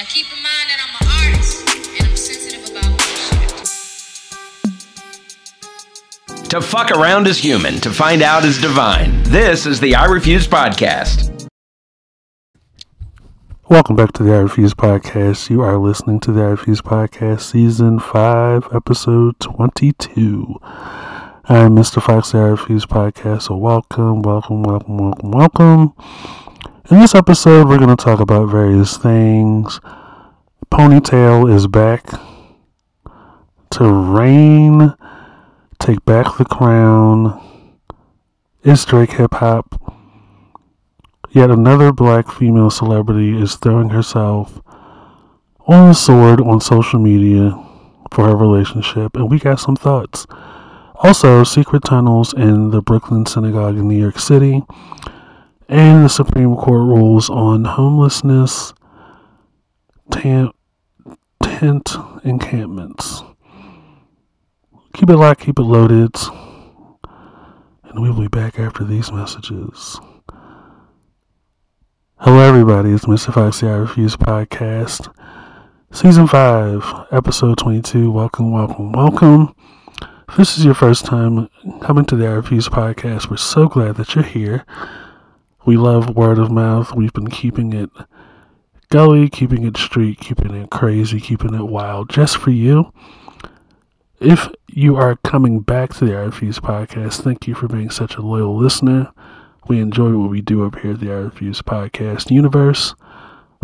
Now keep in mind that I'm an artist and I'm sensitive about my shit. To fuck around is human, to find out is divine. This is the I Refuse podcast. Welcome back to the I Refuse Podcast. You are listening to the I Refuse Podcast, Season 5, Episode 22. I'm Mr. Fox, the I Refuse Podcast, so welcome, welcome, welcome, welcome, welcome. In this episode, we're going to talk about various things. Ponytail is back to reign, take back the crown. Is Drake hip hop? Yet another black female celebrity is throwing herself on the sword on social media for her relationship, and we got some thoughts. Also, secret tunnels in the Brooklyn Synagogue in New York City, and the Supreme Court rules on homelessness tent, tent encampments. Keep it locked, keep it loaded, and we'll be back after these messages. Hello, everybody. It's Mr. Foxy I Refuse podcast, season five, episode twenty-two. Welcome, welcome, welcome. If this is your first time coming to the I Refuse podcast, we're so glad that you're here. We love word of mouth. We've been keeping it gully, keeping it street, keeping it crazy, keeping it wild, just for you. If you are coming back to the I Refuse podcast, thank you for being such a loyal listener. We enjoy what we do up here at the I Refuse Podcast universe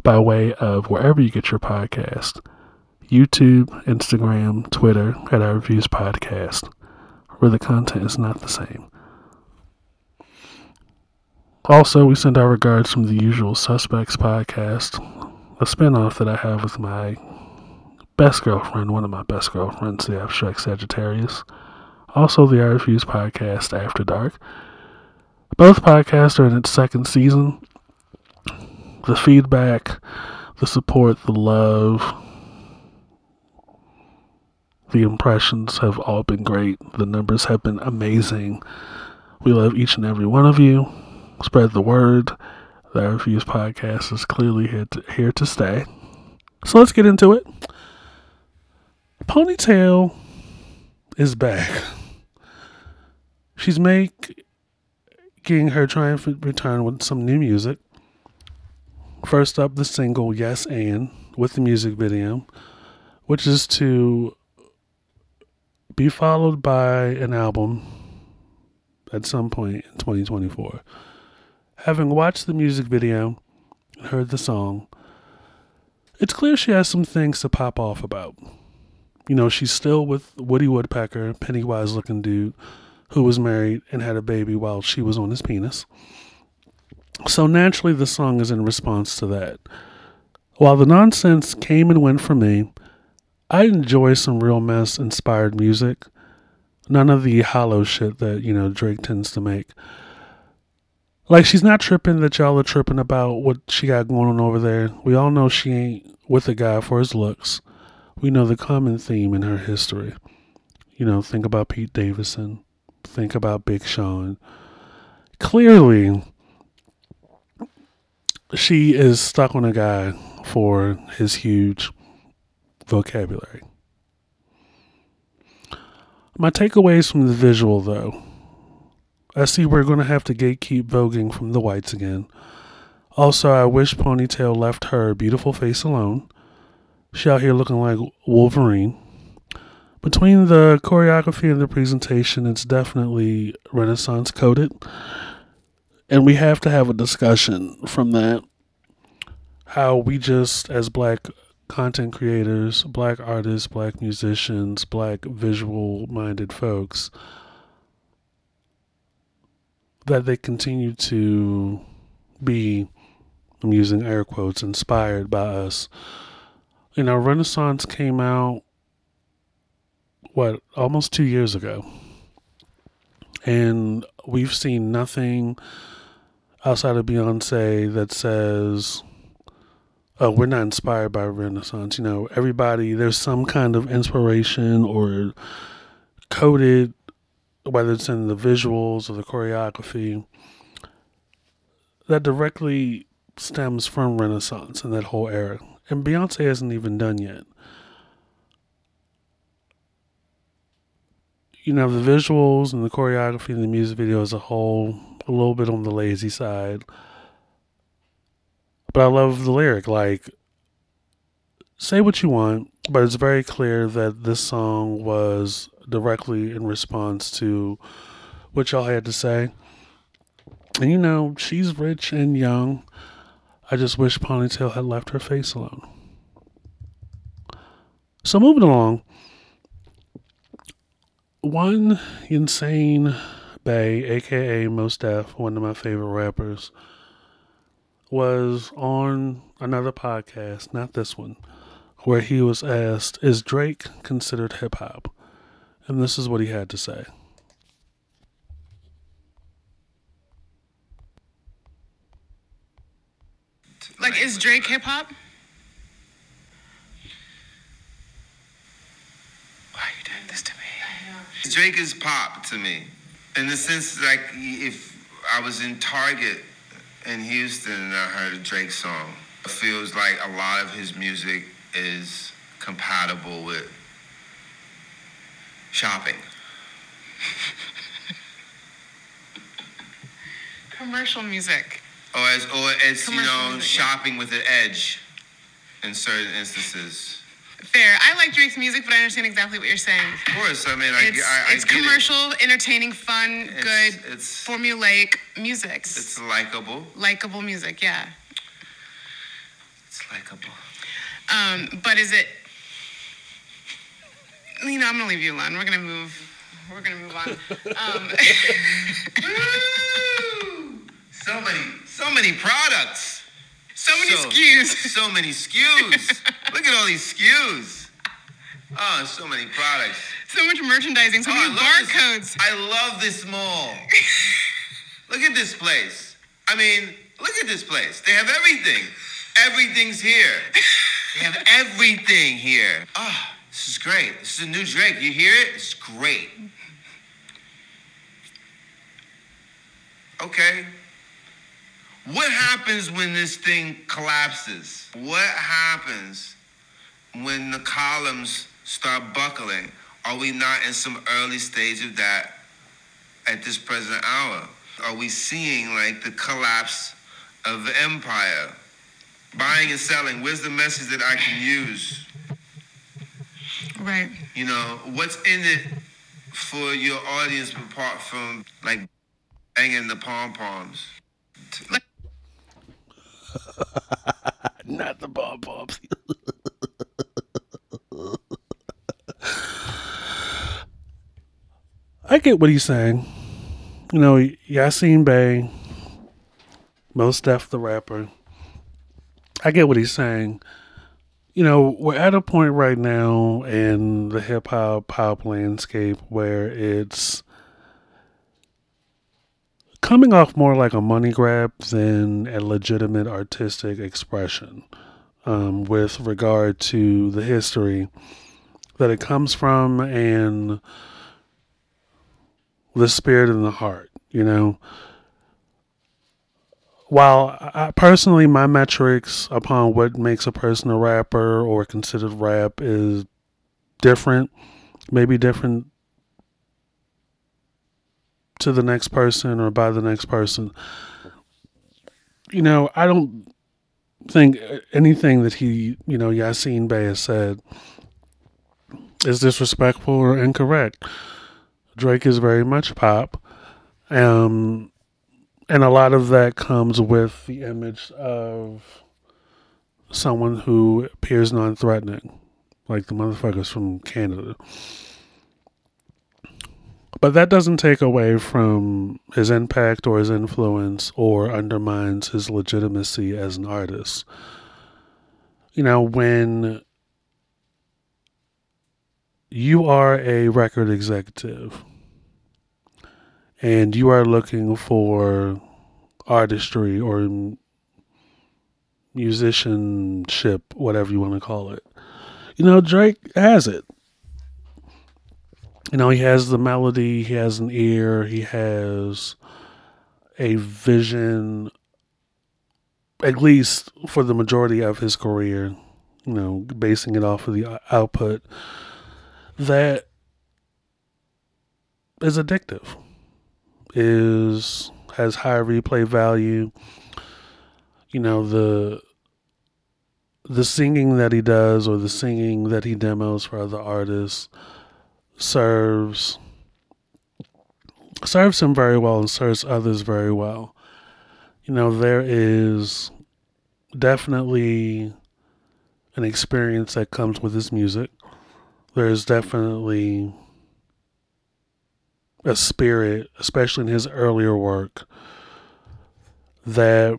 by way of wherever you get your podcast YouTube, Instagram, Twitter at I Refuse Podcast, where the content is not the same. Also, we send our regards from the Usual Suspects podcast, a spinoff that I have with my best girlfriend, one of my best girlfriends, the Abstract Sagittarius. Also, the I Refuse Podcast After Dark. Both podcasts are in its second season. The feedback, the support, the love, the impressions have all been great. The numbers have been amazing. We love each and every one of you. Spread the word. The Refuse podcast is clearly here to, here to stay. So let's get into it. Ponytail is back. She's making her triumphant return with some new music. First up, the single Yes and with the music video, which is to be followed by an album at some point in 2024. Having watched the music video and heard the song, it's clear she has some things to pop off about. You know, she's still with Woody Woodpecker, Pennywise looking dude who was married and had a baby while she was on his penis. So naturally, the song is in response to that. While the nonsense came and went for me, I enjoy some real mess inspired music. None of the hollow shit that, you know, Drake tends to make. Like, she's not tripping that y'all are tripping about what she got going on over there. We all know she ain't with a guy for his looks. We know the common theme in her history. You know, think about Pete Davidson think about Big Sean. Clearly, she is stuck on a guy for his huge vocabulary. My takeaways from the visual, though, I see we're going to have to gatekeep voguing from the whites again. Also, I wish Ponytail left her beautiful face alone. She out here looking like Wolverine between the choreography and the presentation, it's definitely Renaissance coded. And we have to have a discussion from that. How we just, as black content creators, black artists, black musicians, black visual minded folks, that they continue to be, I'm using air quotes, inspired by us. You know, Renaissance came out what almost two years ago, and we've seen nothing outside of Beyonce that says, "Oh, we're not inspired by Renaissance." You know, everybody there's some kind of inspiration or coded, whether it's in the visuals or the choreography, that directly stems from Renaissance and that whole era. and Beyonce hasn't even done yet. You know, the visuals and the choreography and the music video as a whole, a little bit on the lazy side. But I love the lyric. Like, say what you want, but it's very clear that this song was directly in response to what y'all had to say. And you know, she's rich and young. I just wish Ponytail had left her face alone. So moving along, one Yasiin Bey, aka Mos Def, one of my favorite rappers, was on another podcast, not this one, where he was asked, Is Drake considered hip hop? And this is what he had to say. Like, is Drake hip hop? Why are you doing this to me? Drake is pop to me, in the sense like if I was in Target in Houston and I heard a Drake song, it feels like a lot of his music is compatible with shopping. Commercial music. Or as, or as you Commercial know, music, yeah. shopping with an edge in certain instances. Fair. I like Drake's music, but I understand exactly what you're saying. Of course, I mean, I, It's, I, I it's get it. commercial, entertaining, fun, It's- good, it's- formulaic music. It's likable. Likeable music, yeah. It's likable. Um, but is it? You know, I'm gonna leave you alone. We're gonna move. We're gonna move on. Um, So many, so many products. so many So- SKUs. So many SKUs. Look at all these SKUs. Oh, so many products. So much merchandising. So Oh, many barcodes. I love this mall. look at this place. I mean, look at this place. They have everything. Everything's here. They have everything here. Oh, this is great. This is a new Drake. You hear it? It's great. Okay. What happens when this thing collapses? What happens when the columns start buckling? Are we not in some early stage of that at this present hour? Are we seeing like the collapse of the empire? Buying and selling, where's the message that I can use? Right. You know, what's in it for your audience apart from like banging the pom poms? Not the bomb poms. I get what he's saying. You know, Yasiin Bey, Mos Def the rapper. I get what he's saying. You know, we're at a point right now in the hip hop pop landscape where it's coming off more like a money grab than a legitimate artistic expression um, with regard to the history that it comes from and the spirit and the heart, you know. While I, personally, my metrics upon what makes a person a rapper or considered rap is different, maybe different to the next person or by the next person. You know, I don't think anything that he, you know, Yasiin Bey has said is disrespectful or incorrect. Drake is very much pop. Um, and a lot of that comes with the image of someone who appears non threatening, like the motherfuckers from Canada. But that doesn't take away from his impact or his influence or undermines his legitimacy as an artist. You know, when you are a record executive and you are looking for artistry or musicianship, whatever you want to call it, you know, Drake has it. You know, he has the melody, he has an ear, he has a vision, at least for the majority of his career, you know, basing it off of the uh, output that is addictive, is has high replay value. You know, the the singing that he does or the singing that he demos for other artists serves serves him very well and serves others very well. You know, there is definitely an experience that comes with his music. There's definitely a spirit, especially in his earlier work, that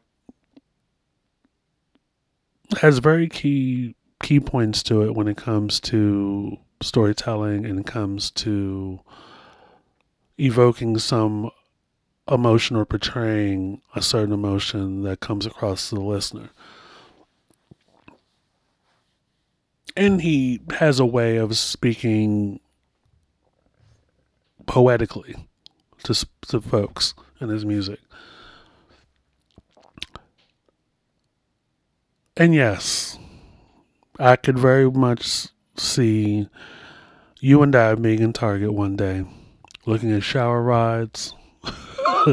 has very key key points to it when it comes to storytelling and it comes to evoking some emotion or portraying a certain emotion that comes across to the listener. And he has a way of speaking poetically to, to folks in his music. And yes, I could very much see you and I being in Target one day, looking at shower rods,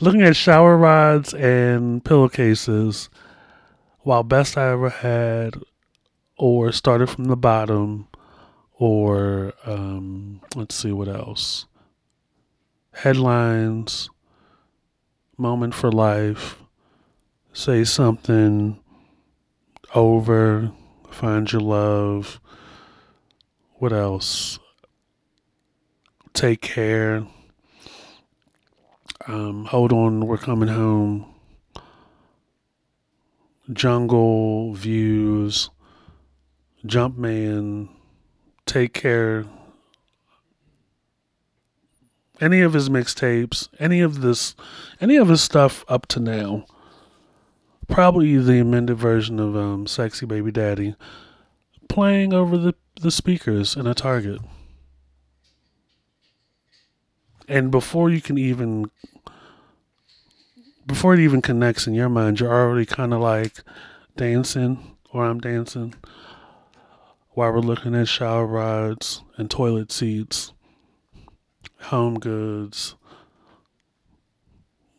looking at shower rods and pillowcases, while Best I Ever Had, or Started from the Bottom, or um, let's see what else. Headlines, Moment for Life, Say Something, Over, Find Your Love, what else? Take Care, um, Hold On, We're Coming Home, Jungle, Views, Jumpman, Take Care, any of his mixtapes, any of this, any of his stuff up to now. Probably the amended version of um, "Sexy Baby Daddy," playing over the the speakers in a Target. And before you can even, before it even connects in your mind, you're already kind of like dancing, or I'm dancing, while we're looking at shower rods and toilet seats home goods,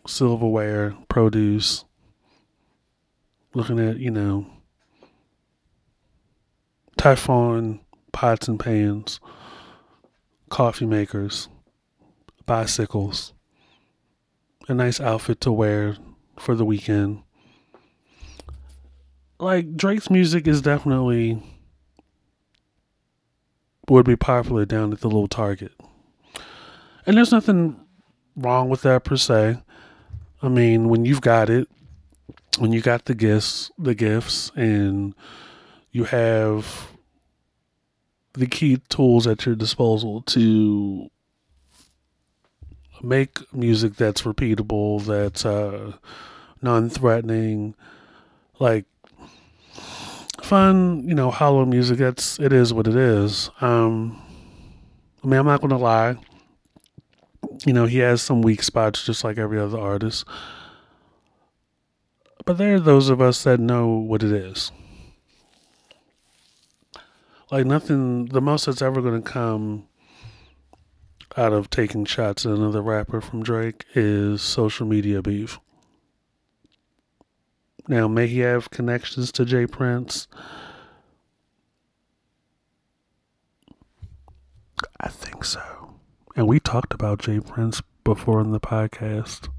silverware, produce, looking at, you know, Typhon pots and pans, coffee makers, bicycles, a nice outfit to wear for the weekend. Like Drake's music is definitely would be popular down at the little Target. And there's nothing wrong with that per se. I mean, when you've got it, when you got the gifts, the gifts, and you have the key tools at your disposal to make music that's repeatable, that's uh, non-threatening, like fun, you know, hollow music. That's it is what it is. Um, I mean, I'm not gonna lie you know, he has some weak spots just like every other artist. But there are those of us that know what it is. Like nothing, the most that's ever to come out of taking shots at another rapper from Drake is social media beef. Now, may he have connections to J. Prince? I think so. And we talked about J. Prince before in the podcast.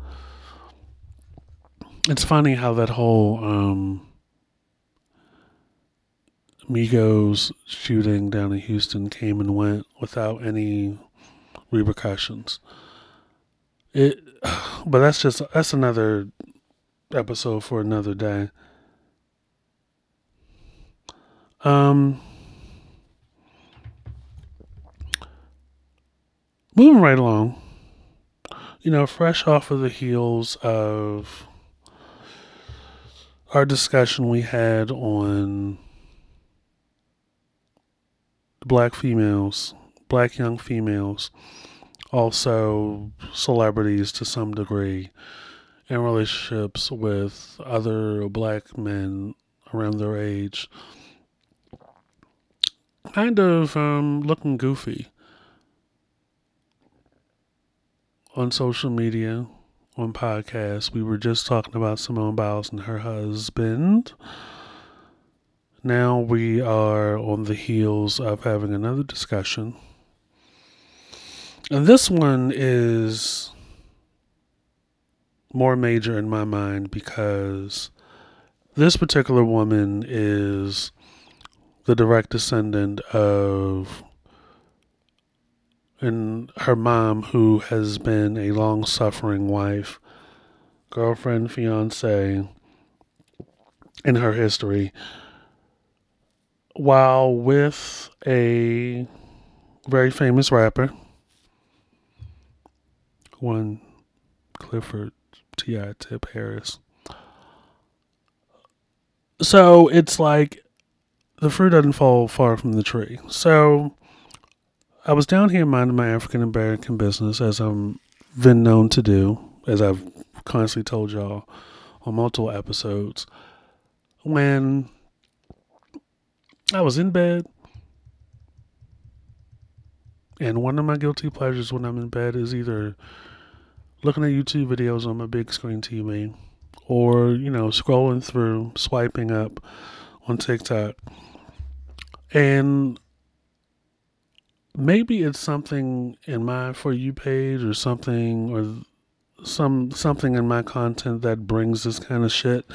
It's funny how that whole um, Migos shooting down in Houston came and went without any repercussions. It, but that's just that's another episode for another day. Um, moving right along, you know, fresh off of the heels of our discussion we had on black females, black young females, also celebrities to some degree, in relationships with other black men around their age. kind of um, looking goofy on social media, on podcasts. We were just talking about Simone Biles and her husband. Now we are on the heels of having another discussion. And this one is more major in my mind because this particular woman is the direct descendant of and her mom who has been a long suffering wife, girlfriend, fiance in her history. While with a very famous rapper one Clifford T.I. Tip Harris. So it's like the fruit doesn't fall far from the tree. So I was down here minding my African American business as I'm been known to do, as I've constantly told y'all on multiple episodes. When I was in bed, and one of my guilty pleasures when I'm in bed is either looking at YouTube videos on my big screen TV or, you know, scrolling through, swiping up on TikTok. And maybe it's something in my for you page or something or some something in my content that brings this kind of shit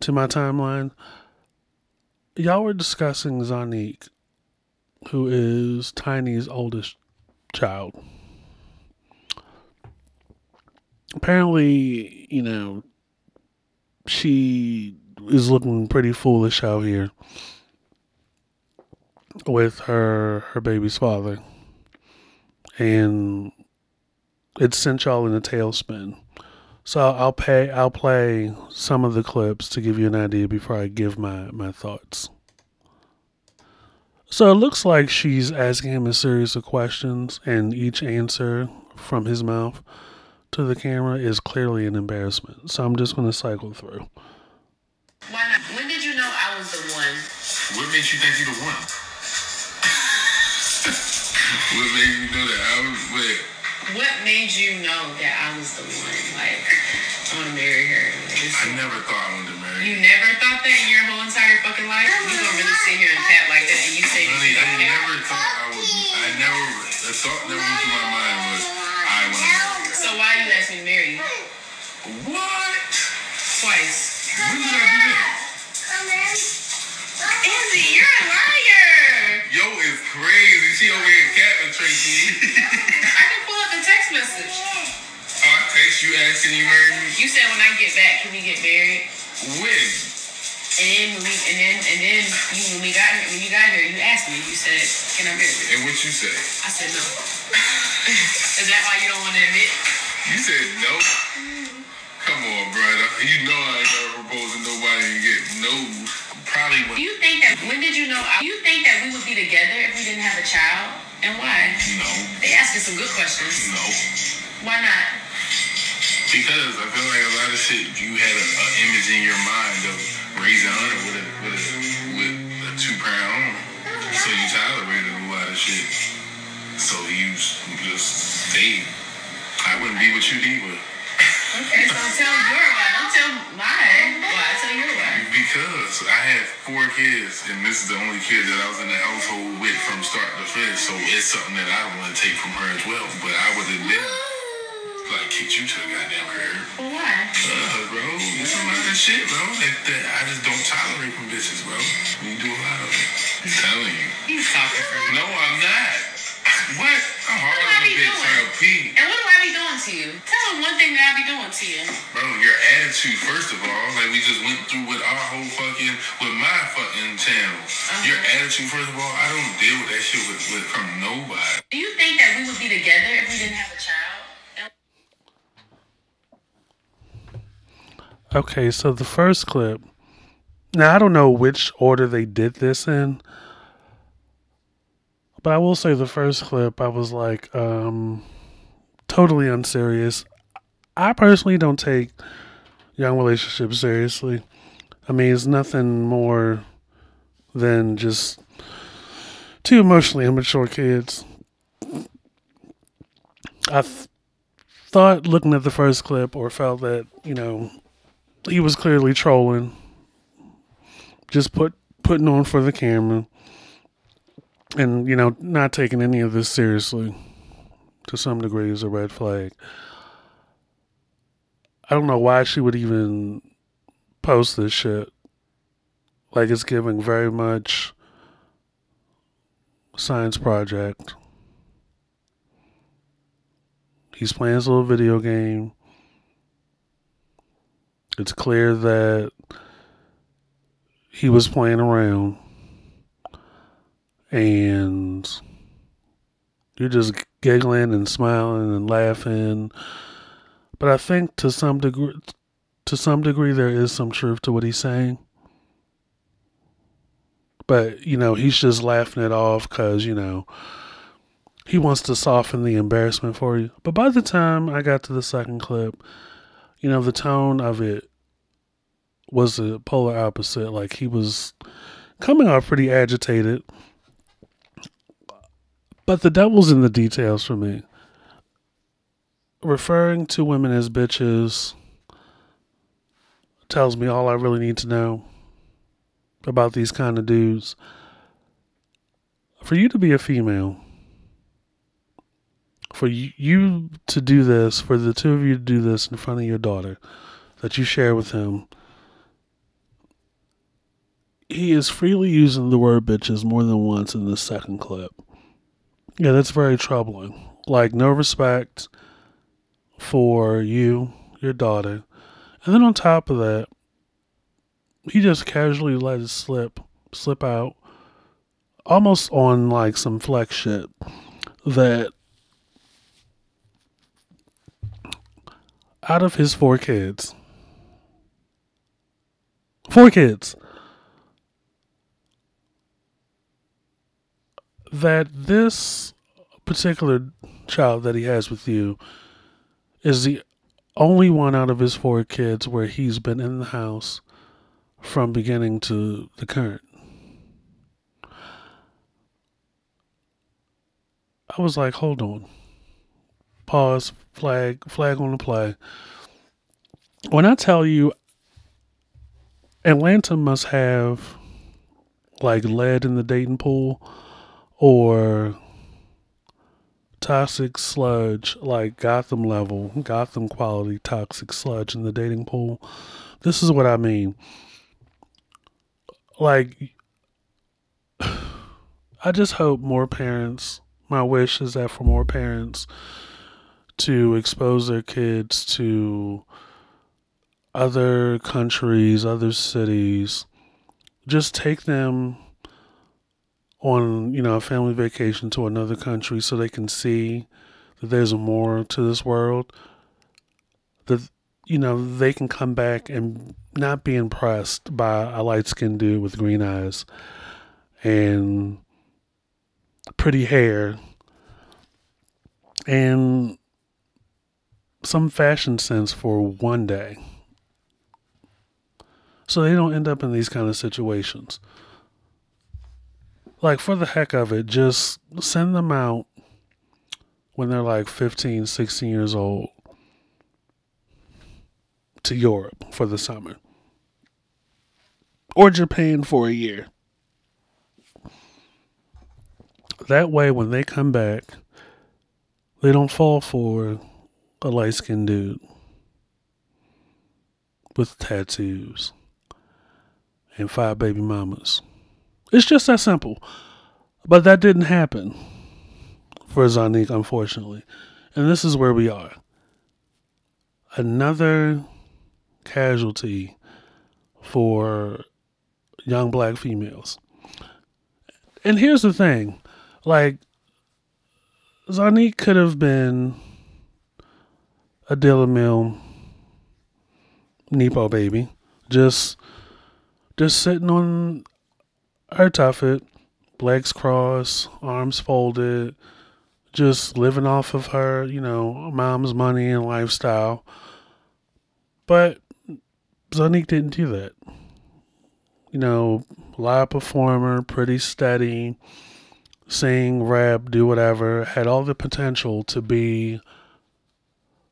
to my timeline. Y'all were discussing Zonnique, who is Tiny's oldest child. Apparently, you know, she is looking pretty foolish out here with her her baby's father. And it sent y'all in a tailspin. So I'll pay I'll play some of the clips to give you an idea before I give my, my thoughts. So it looks like she's asking him a series of questions and each answer from his mouth to the camera is clearly an embarrassment. So I'm just gonna cycle through. Why not? When did you know I was the one? What makes you think you the one? what made you know that I was wait? What made you know that I was the one? Like, I want to marry her. This- I never thought I wanted to marry You you. never thought that in your whole entire fucking life? You don't really sit here and pat like that and you say that Honey, you I don't care? never thought I was. I never. The thought never went through my mind was I want to marry you. So why you asked me to marry you? What? Twice. When did I do that? Izzy, you're a liar. Yo is crazy. She over here capping Tracy. I can pull up the text message. oh, I text you asking you marry me. You said when I get back, can we get married? When? And then when we, and then and then you when we got here, when you got here, you asked me. You said, "Can I marry you?" And what you say? I said no. Is that why you don't want to admit? You said no. Come on, brother. You know I ain't never proposed to nobody and get no. Probably Do when. you think that when did you know? Do you think that we would be together if we didn't have a child? And why? No. They asking some good questions. No. Why not? Because I feel like a lot of shit, you had a, a image in your mind of raising Hunter with a with a with a two home, so you tolerated a lot of shit. So you just stayed. I wouldn't be what you be with Okay, so tell your why. Don't tell mine why. Tell your why. because I had four kids, and this is the only kid that I was in the household with from start to finish. So it's something that I don't want to take from her as well. But I would been like kicked you to the goddamn curb. Well, why? Uh, bro, it's a lot of shit, bro. That, that I just don't tolerate from bitches, bro. You do a lot of it. I'm telling you. He's talking for me. No, I'm not. What? I'm hard What on a bitch doing? trying to pee. And what do I be doing to you? Tell him one thing that I be doing to you. Bro, your attitude, first of all, like we just went through with our whole fucking, with my fucking channel. Your attitude, first of all, I don't deal with that shit with, with from nobody. Do you think that we would be together if we didn't have a child? And Okay, so the first clip. Now I don't know which order they did this in, but I will say the first clip I was like um totally unserious. I personally don't take young relationships seriously. I mean, it's nothing more than just two emotionally immature kids. I th- thought looking at the first clip or felt that, you know, he was clearly trolling. Just put putting on for the camera. And, you know, not taking any of this seriously to some degree is a red flag. I don't know why she would even post this shit. Like it's giving very much science project. He's playing his little video game. It's clear that he was playing around. And you're just giggling and smiling and laughing. But I think to some degree to some degree there is some truth to what he's saying. But, you know, he's just laughing it off cuz, you know, he wants to soften the embarrassment for you. But by the time I got to the second clip, you know, the tone of it was the polar opposite. Like he was coming off pretty agitated. But the devil's in the details for me. Referring to women as bitches tells me all I really need to know about these kind of dudes. For you to be a female, for you to do this, for the two of you to do this in front of your daughter that you share with him, he is freely using the word bitches more than once in the second clip. Yeah, that's very troubling. Like, no respect for you, your daughter. And then on top of that, he just casually let it slip, slip out, almost on like some flex shit that out of his four kids, four kids, that this particular child that he has with you is the only one out of his four kids where he's been in the house from beginning to the current. I was like, hold on. Pause, flag, flag on the play. When I tell you Atlanta must have like lead in the dating pool or toxic sludge, like Gotham level, Gotham quality toxic sludge in the dating pool. This is what I mean. Like, I just hope more parents, my wish is that for more parents to expose their kids to other countries, other cities, just take them on you know a family vacation to another country so they can see that there's more to this world that you know they can come back and not be impressed by a light skinned dude with green eyes and pretty hair. And some fashion sense for one day. So they don't end up in these kind of situations like for the heck of it, just send them out when they're like 15, 16 years old to Europe for the summer or Japan for a year. That way, when they come back, they don't fall for a light skinned dude with tattoos and five baby mamas. It's just that simple. But that didn't happen for Zonnique, unfortunately. And this is where we are. Another casualty for young black females. And here's the thing like, Zonnique could have been a Dilla Mill Nepo baby, just just sitting on her tuffet, legs crossed, arms folded, just living off of her, you know, mom's money and lifestyle. But Zonnique didn't do that. You know, live performer, pretty steady, sing, rap, do whatever, had all the potential to be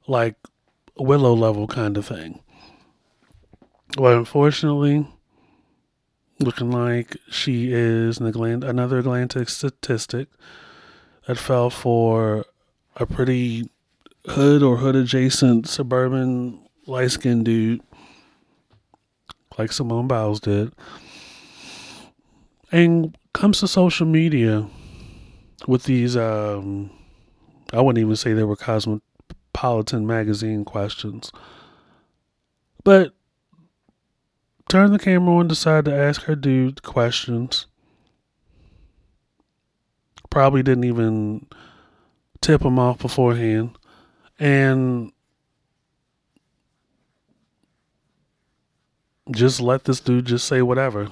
like a Willow level kind of thing. But unfortunately, looking like she is another Atlantic statistic that fell for a pretty hood or hood adjacent suburban light skinned dude like Simone Biles did. And comes to social media with these um I wouldn't even say they were cosmopolitan magazine questions. But turn the camera on, decide to ask her dude questions. Probably didn't even tip him off beforehand. And just let this dude just say whatever.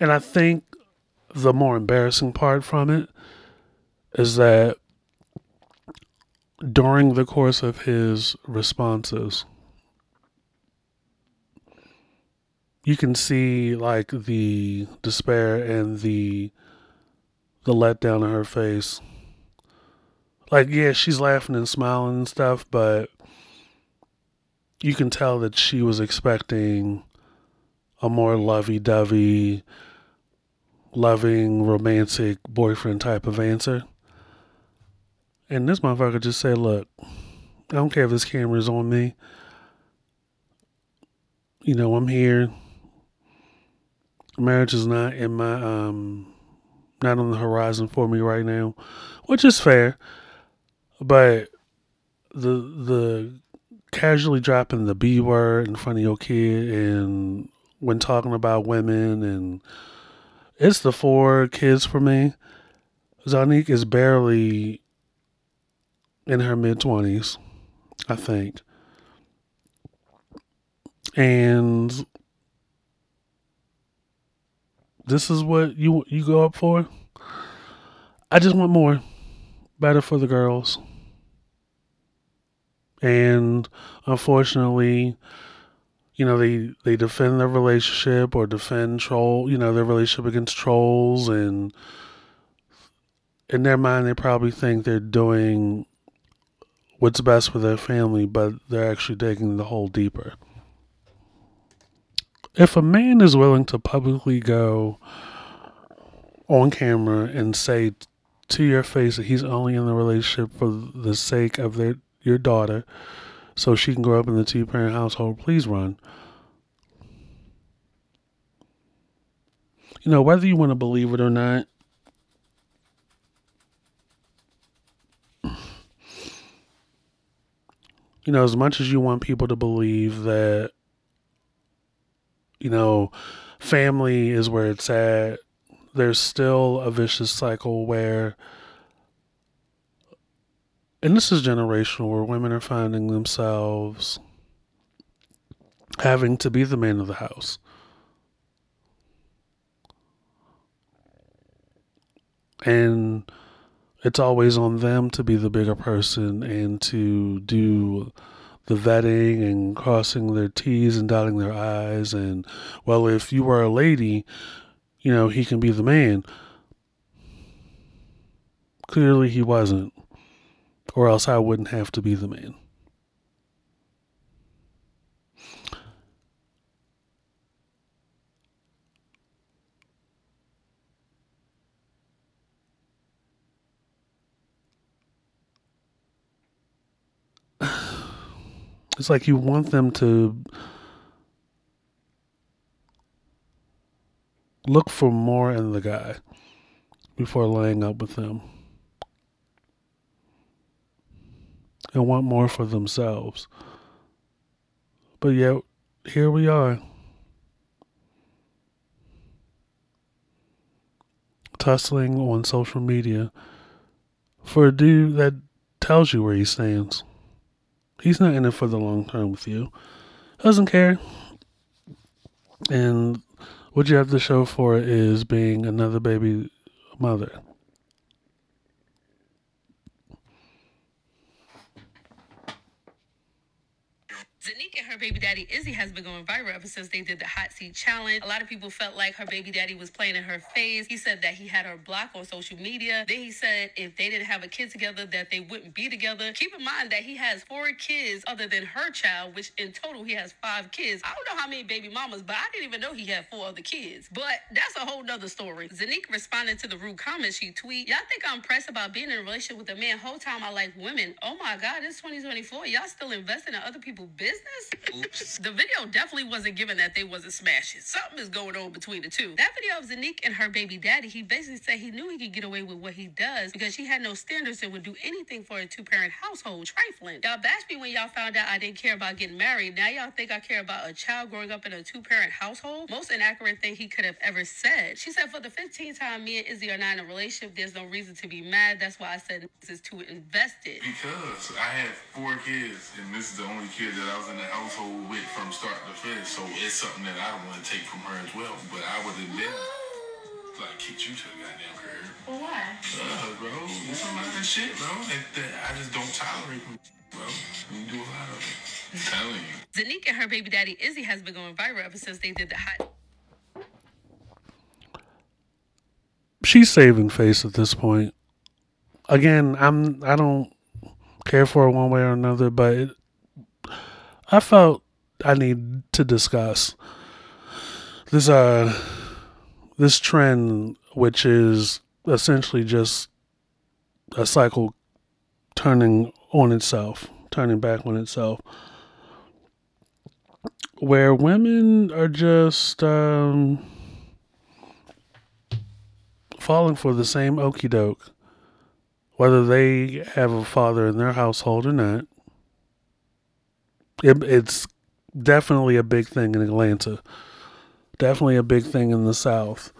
And I think the more embarrassing part from it is that during the course of his responses, you can see like the despair and the the letdown in her face. Like, yeah, she's laughing and smiling and stuff, but you can tell that she was expecting a more lovey dovey, loving, romantic boyfriend type of answer. And this motherfucker just said, Look, I don't care if this camera's on me. You know, I'm here. Marriage is not in my um not on the horizon for me right now. Which is fair. But the the casually dropping the B word in front of your kid and when talking about women and it's the four kids for me. Zonnique is barely in her mid twenties, I think. And this is what you you go up for. I just want more, better for the girls. And unfortunately, you know, they they defend their relationship or defend troll, you know, their relationship against trolls and in their mind they probably think they're doing what's best for their family, but they're actually digging the hole deeper. If a man is willing to publicly go on camera and say to your face that he's only in the relationship for the sake of their your daughter so she can grow up in the two parent household, please run. You know, whether you want to believe it or not, you know, as much as you want people to believe that, you know, family is where it's at, there's still a vicious cycle where and this is generational where women are finding themselves having to be the man of the house. And it's always on them to be the bigger person and to do the vetting and crossing their T's and dotting their I's. And, well, if you were a lady, you know, he can be the man. Clearly, he wasn't or else I wouldn't have to be the man. It's like you want them to look for more in the guy before laying up with him. and want more for themselves. But yet, here we are. Tussling on social media for a dude that tells you where he stands. He's not in it for the long term with you. Doesn't care. And what you have to show for it is being another baby mother. her baby daddy Izzy has been going viral ever since they did the hot seat challenge. A lot of people felt like her baby daddy was playing in her face. He said that he had her blocked on social media. Then he said if they didn't have a kid together, that they wouldn't be together. Keep in mind that he has four kids other than her child, which in total he has five kids. I don't know how many baby mamas, but I didn't even know he had four other kids. But that's a whole nother story. Zonnique responded to the rude comments she tweet. Y'all think I'm pressed about being in a relationship with a man whole time I like women. Oh my god, it's 2024. Y'all still investing in other people's business? Oops. The video definitely wasn't given that they wasn't smashing. Something is going on between the two. That video of Zonnique and her baby daddy, he basically said he knew he could get away with what he does because she had no standards and would do anything for a two-parent household. Trifling. Y'all bashed me when y'all found out I didn't care about getting married. Now y'all think I care about a child growing up in a two-parent household? Most inaccurate thing he could have ever said. She said for the 15th time me and Izzy are not in a relationship, there's no reason to be mad. That's why I said this is too invested. Because I had four kids, and this is the only kid that I was in the household with from start to finish. So it's something that I don't want to take from her as well. But I would have been like kicked you to the goddamn curb. Well, why? Uh, bro, it's a lot of shit, bro. That, that I just don't tolerate, bro. You do a lot of it. I'm telling you. Zonnique and her baby daddy Izzy has been going viral ever since they did the hot. She's saving face at this point. Again, I'm I don't care for her one way or another, but it, I felt I need to discuss this uh this trend which is essentially just a cycle turning on itself, turning back on itself. Where women are just um falling for the same okey doke, whether they have a father in their household or not. It, it's definitely a big thing in Atlanta, definitely a big thing in the South.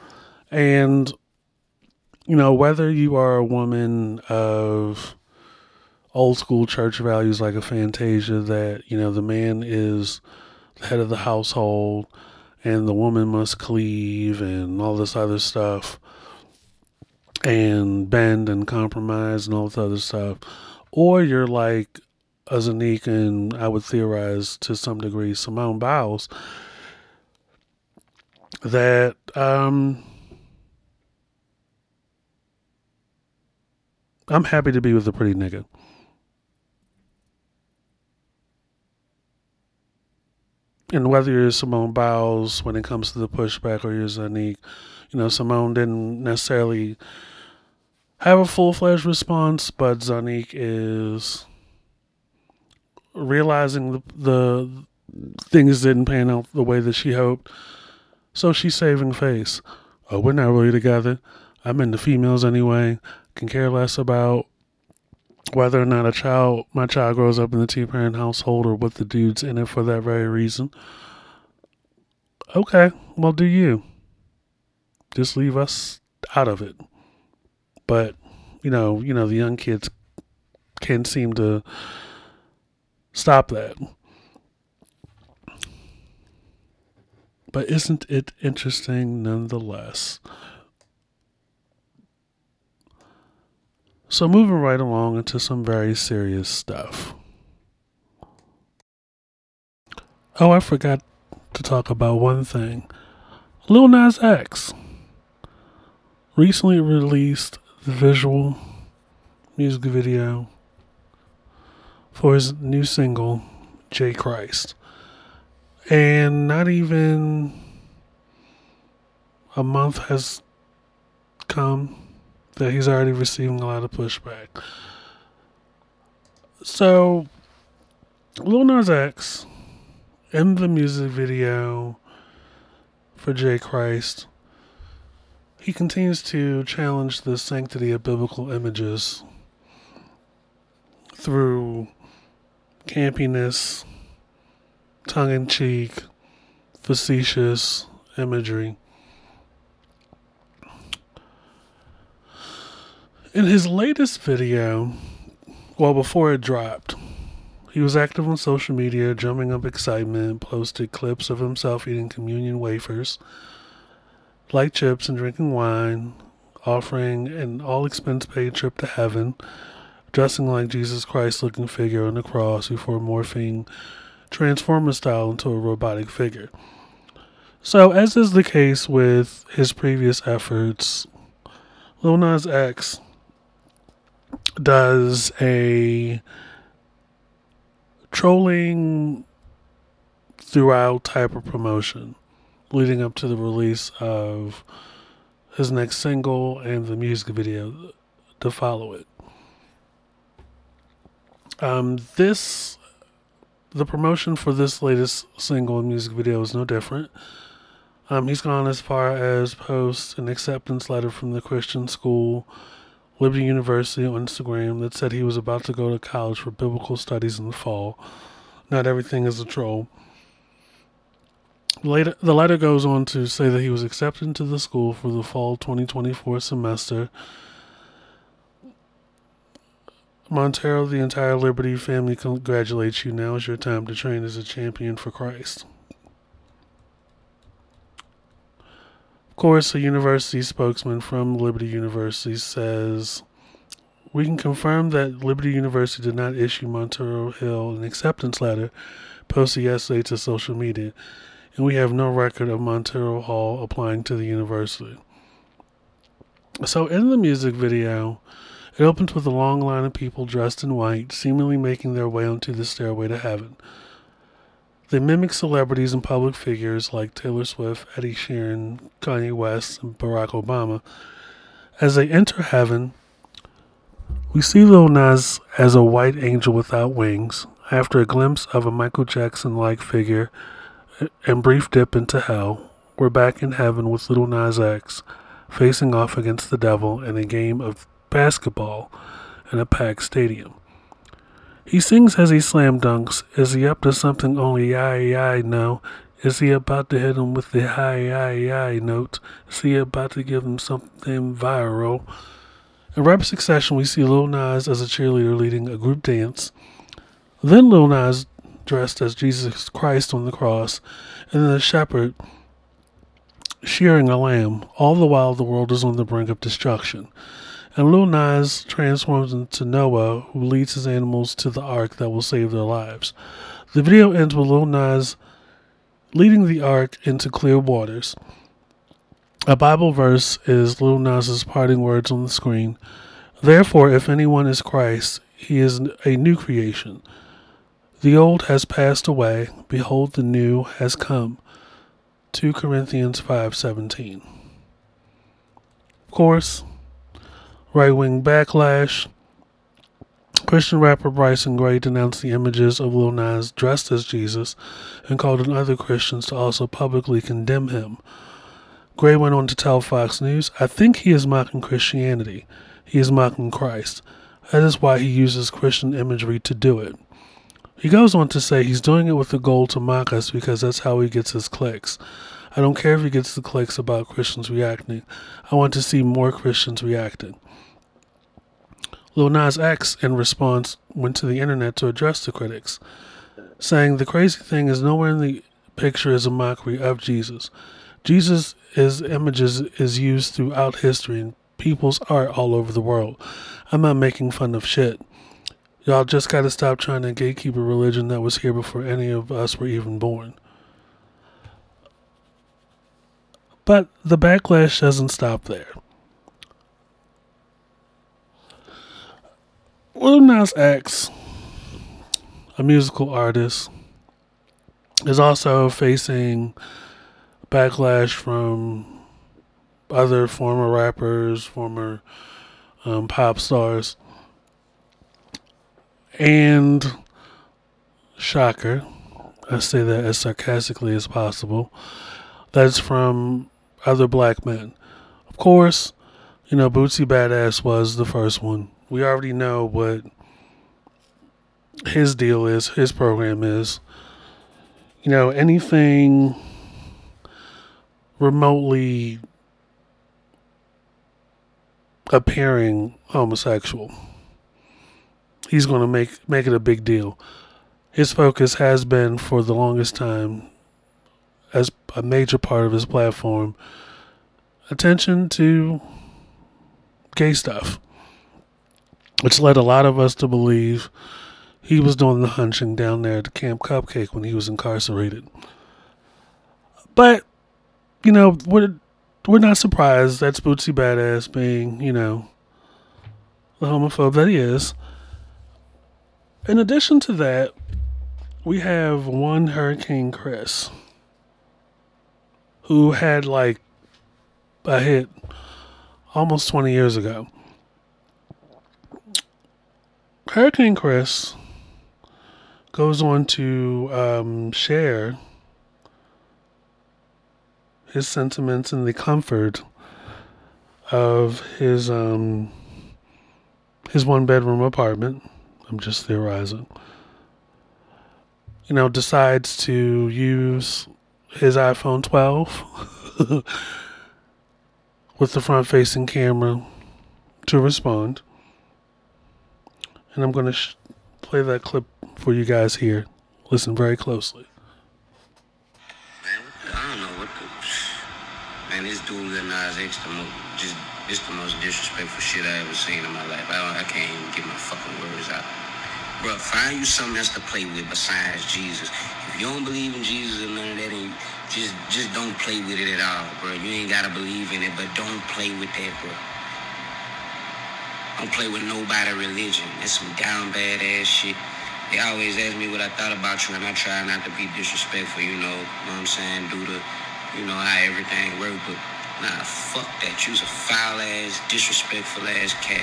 And, you know, whether you are a woman of old school church values like a Fantasia, that, you know, the man is the head of the household and the woman must cleave and all this other stuff and bend and compromise and all this other stuff, or you're like a Zonnique and I would theorize to some degree Simone Biles that um, I'm happy to be with a pretty nigga. And whether you're Simone Biles when it comes to the pushback or you're Zonnique, you know, Simone didn't necessarily have a full fledged response, but Zonnique is realizing the, the things didn't pan out the way that she hoped. So she's saving face. Oh, we're not really together. I'm into females anyway. Can care less about whether or not a child my child grows up in the two parent household or what the dude's in it for that very reason. Okay, well do you. Just leave us out of it. But, you know, you know, the young kids can't seem to stop that. But isn't it interesting nonetheless? So, moving right along into some very serious stuff. Oh, I forgot to talk about one thing. Lil Nas X recently released the visual music video for his new single, J Christ. And not even a month has come that he's already receiving a lot of pushback. So, Lil Nas X in the music video for J Christ, he continues to challenge the sanctity of biblical images through campiness, tongue in cheek, facetious imagery. In his latest video, well, before it dropped, he was active on social media, drumming up excitement, posted clips of himself eating communion wafers, like chips, and drinking wine, offering an all expense paid trip to heaven, dressing like Jesus Christ looking figure on the cross before morphing transform his style into a robotic figure. So, as is the case with his previous efforts, Lil Nas X does a trolling throughout type of promotion leading up to the release of his next single and the music video to follow it. Um, this, the promotion for this latest single and music video is no different. Um, he's gone as far as post an acceptance letter from the Christian school, Liberty University on Instagram, that said he was about to go to college for biblical studies in the fall. Not everything is a troll. Later, the letter goes on to say that he was accepted into the school for the fall 2024 semester. Montero, the entire Liberty family congratulates you. Now is your time to train as a champion for Christ. Of course, a university spokesman from Liberty University says we can confirm that Liberty University did not issue Montero Hill an acceptance letter posted yesterday to social media and we have no record of Montero Hill applying to the university. So, in the music video, it opens with a long line of people dressed in white, seemingly making their way onto the stairway to heaven. They mimic celebrities and public figures like Taylor Swift, Eddie Sheeran, Kanye West, and Barack Obama. As they enter heaven, we see Lil Nas as a white angel without wings, after a glimpse of a Michael Jackson like figure and brief dip into hell, we're back in heaven with Little Nas X facing off against the devil in a game of basketball in a packed stadium. He sings as he slam dunks. Is he up to something only I I know? Is he about to hit him with the high I I note? Is he about to give him something viral? In rapid succession, we see Lil Nas as a cheerleader leading a group dance. Then Lil Nas dressed as Jesus Christ on the cross, and then the shepherd shearing a lamb, all the while the world is on the brink of destruction. And Lil Nas transforms into Noah, who leads his animals to the ark that will save their lives. The video ends with Lil Nas leading the ark into clear waters. A Bible verse is Lil Nas's parting words on the screen. Therefore, if anyone is Christ, he is a new creation. The old has passed away, behold the new has come. 2 Corinthians 5:17. Of course, right-wing backlash. Christian rapper Bryson Gray denounced the images of Lil Nas dressed as Jesus and called on other Christians to also publicly condemn him. Gray went on to tell Fox News, I think he is mocking Christianity. He is mocking Christ. That is why he uses Christian imagery to do it. He goes on to say he's doing it with the goal to mock us because that's how he gets his clicks. I don't care if he gets the clicks about Christians reacting. I want to see more Christians reacting. Lil Nas X, in response, went to the internet to address the critics, saying the crazy thing is nowhere in the picture is a mockery of Jesus. Jesus' images is used throughout history and people's art all over the world. I'm not making fun of shit. Y'all just got to stop trying to gatekeep a religion that was here before any of us were even born. But the backlash doesn't stop there. Lil Nas X, a musical artist, is also facing backlash from other former rappers, former um, pop stars and shocker, I say that as sarcastically as possible, that's from other black men. Of course, you know, Boosie Badazz was the first one. We already know what his deal is, his program is. You know, anything remotely appearing homosexual he's going to make make it a big deal. His focus has been for the longest time as a major part of his platform attention to gay stuff, which led a lot of us to believe he was doing the hunching down there at Camp Cupcake when he was incarcerated. But, you know, we're, we're not surprised that's Boosie Badazz being, you know, the homophobe that he is. In addition to that, we have one Hurricane Chris who had like a hit almost 20 years ago. Hurricane Chris goes on to um, share his sentiments and the comfort of his um, his one bedroom apartment. I'm just theorizing. You know, decides to use his iPhone 12 with the front facing camera to respond. And I'm going to sh- play that clip for you guys here. Listen very closely. Man, I don't know what the. Man, this dude Lil Nas X, the most, just, it's the most disrespectful shit I ever seen in my life. I don't, I can't even get my fucking words out. Bro, find you something else to play with besides Jesus. If you don't believe in Jesus or none of that, then just, just don't play with it at all, bro. You ain't gotta believe in it, but don't play with that, bro. Don't play with nobody religion. That's some down bad ass shit. They always ask me what I thought about you, and I try not to be disrespectful, you know, know what I'm saying, due to, you know, how everything works, but nah, fuck that. You's a foul ass, disrespectful ass cat.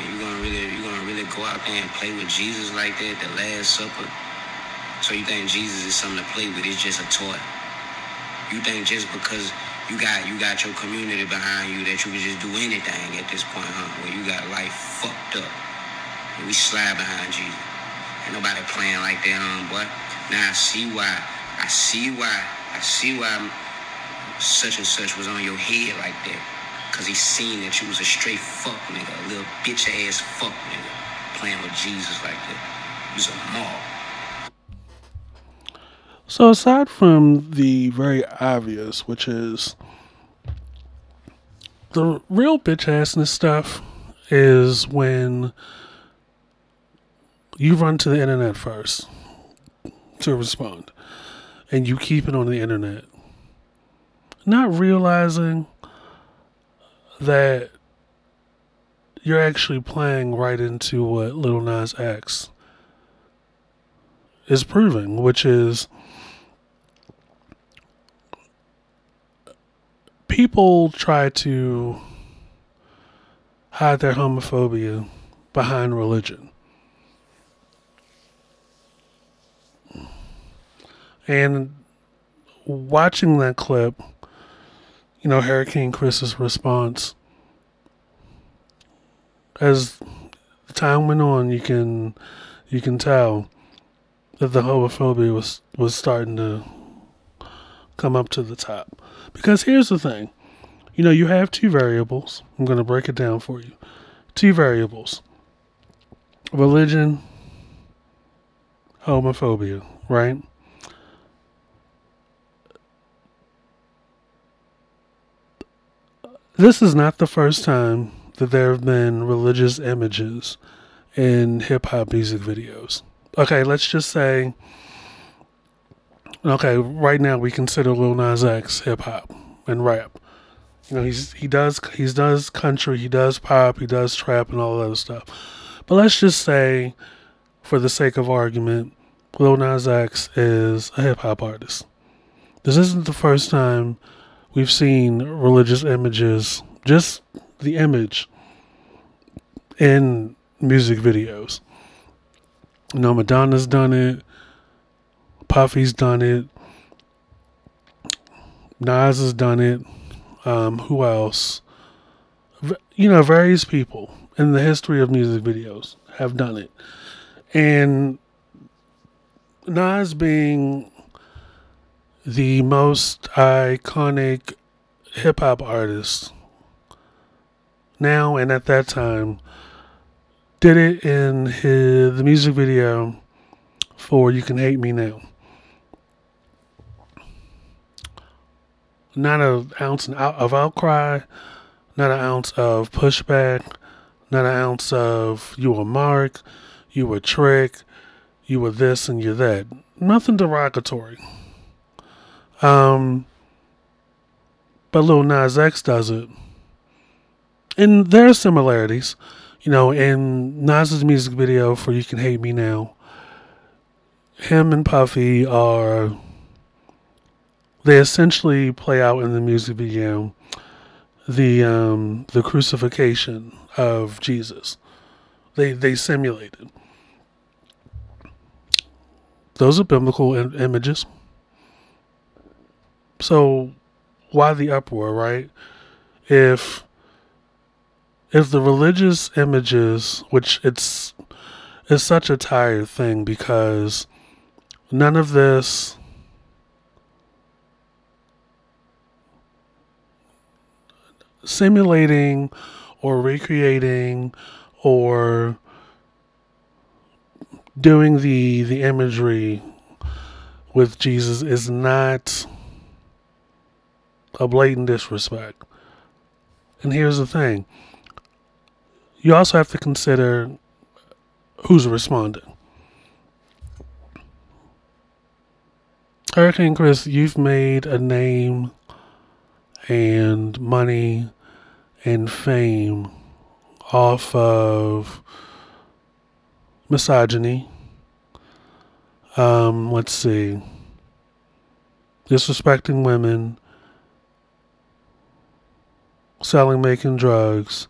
And you gonna really, you gonna really go out there and play with Jesus like that, the Last Supper? So you think Jesus is something to play with? It's just a toy. You think just because you got you got your community behind you that you can just do anything at this point, huh? Where you got life fucked up. And we slide behind Jesus. Ain't nobody playing like that, um, boy. Now I see why. I see why. I see why such and such was on your head like that. Cause he seen that you was a straight fuck nigga, a little bitch ass fuck nigga, playing with Jesus like that. You was a mob. So, aside from the very obvious, which is the real bitch assness stuff, is when you run to the internet first to respond and you keep it on the internet, not realizing that you're actually playing right into what Little Nas X is proving, which is people try to hide their homophobia behind religion. And watching that clip, you know, Hurricane Chris's response, as time went on, you can you can tell that the homophobia was was starting to come up to the top. Because here's the thing. You know, you have two variables. I'm going to break it down for you. Two variables. Religion, homophobia, right? This is not the first time that there have been religious images in hip hop music videos. Okay, let's just say okay, right now we consider Lil Nas X hip hop and rap. You know, he's he does he does country, he does pop, he does trap and all that other stuff. But let's just say, for the sake of argument, Lil Nas X is a hip hop artist. This isn't the first time we've seen religious images, just the image in music videos. You know, Madonna's done it. Puffy's done it. Nas has done it. Um, who else? You know, various people in the history of music videos have done it. And Nas being the most iconic hip hop artist now and at that time did it in his the music video for You Can Hate Me Now. Not an ounce of outcry, not an ounce of pushback, not an ounce of you were mark, you were trick, you were this and you're that. Nothing derogatory. Um, but Lil Nas X does it. And there are similarities. You know, in Nas's music video for You Can Hate Me Now, him and Puffy are they essentially play out in the music video the um, the crucifixion of Jesus. They they simulate it. Those are biblical Im- images. So why the uproar, right? If if the religious images, which it's it's such a tired thing because none of this simulating or recreating or doing the the imagery with Jesus is not a blatant disrespect. And here's the thing. You also have to consider who's responding. Hurricane Chris, you've made a name and money and fame off of misogyny. Um, let's see. Disrespecting women, selling, making drugs.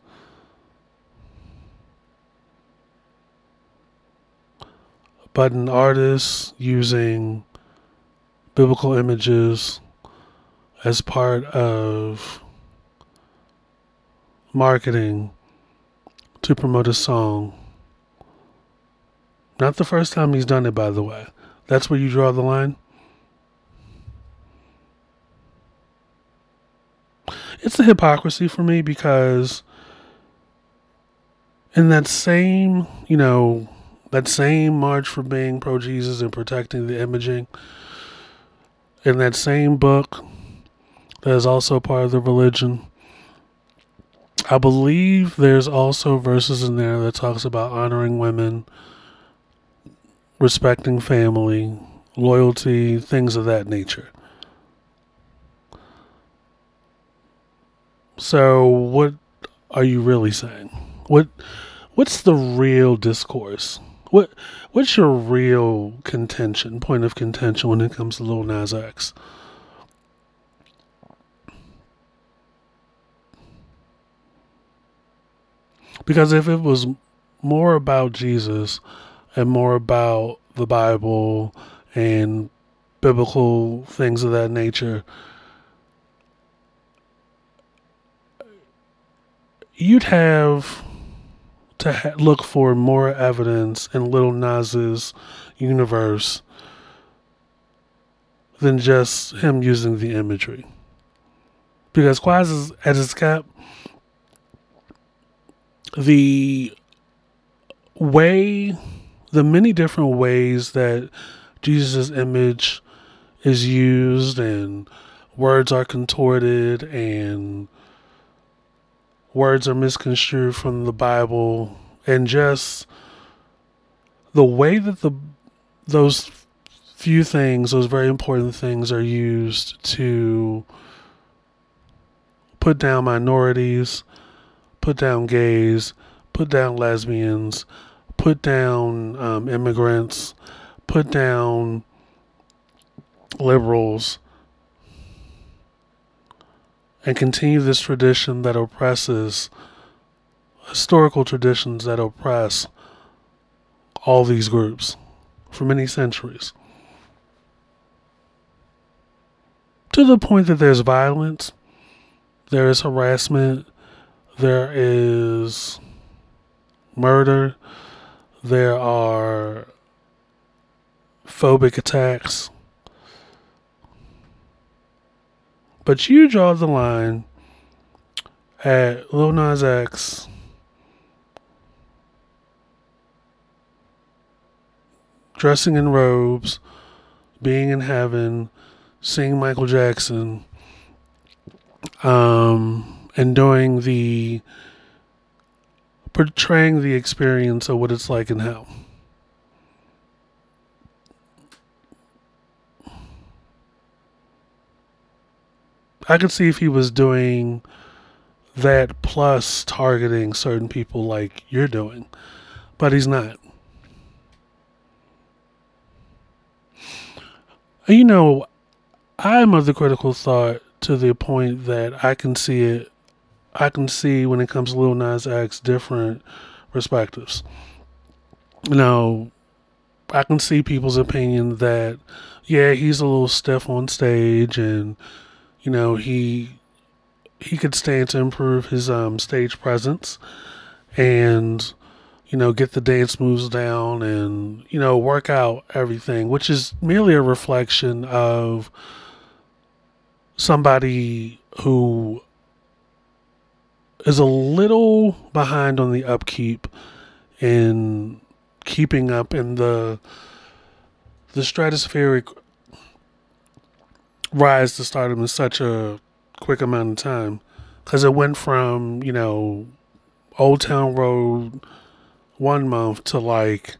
But an artist using biblical images as part of marketing to promote a song. Not the first time he's done it, by the way. That's where you draw the line. It's a hypocrisy for me because in that same, you know, that same march for being pro Jesus and protecting the imaging, in that same book that is also part of the religion, I believe there's also verses in there that talks about honoring women, respecting family, loyalty, things of that nature. So what are you really saying? What what's the real discourse? What what's your real contention, point of contention when it comes to Lil Nas X? Because if it was more about Jesus and more about the Bible and biblical things of that nature, you'd have to ha- look for more evidence in Little Nas's universe than just him using the imagery. Because Quaz at his cap, the way, the many different ways that Jesus' image is used and words are contorted and words are misconstrued from the Bible and just the way that the those few things, those very important things are used to put down minorities, put down gays, put down lesbians, put down um, immigrants, put down liberals, and continue this tradition that oppresses, historical traditions that oppress all these groups for many centuries. To the point that there's violence, there is harassment, there is murder, there are phobic attacks. But you draw the line at Lil Nas X dressing in robes, being in heaven, seeing Michael Jackson, um, and doing the portraying the experience of what it's like in hell. I could see if he was doing that plus targeting certain people like you're doing, but he's not. You know, I'm of the critical thought to the point that I can see it I can see when it comes to Lil Nas X different perspectives. Now, I can see people's opinion that, yeah, he's a little stiff on stage, and you know he he could stand to improve his um, stage presence, and you know get the dance moves down, and you know work out everything, which is merely a reflection of somebody who is a little behind on the upkeep in keeping up in the the stratospheric rise to stardom in such a quick amount of time. Because it went from you know old town road one month to like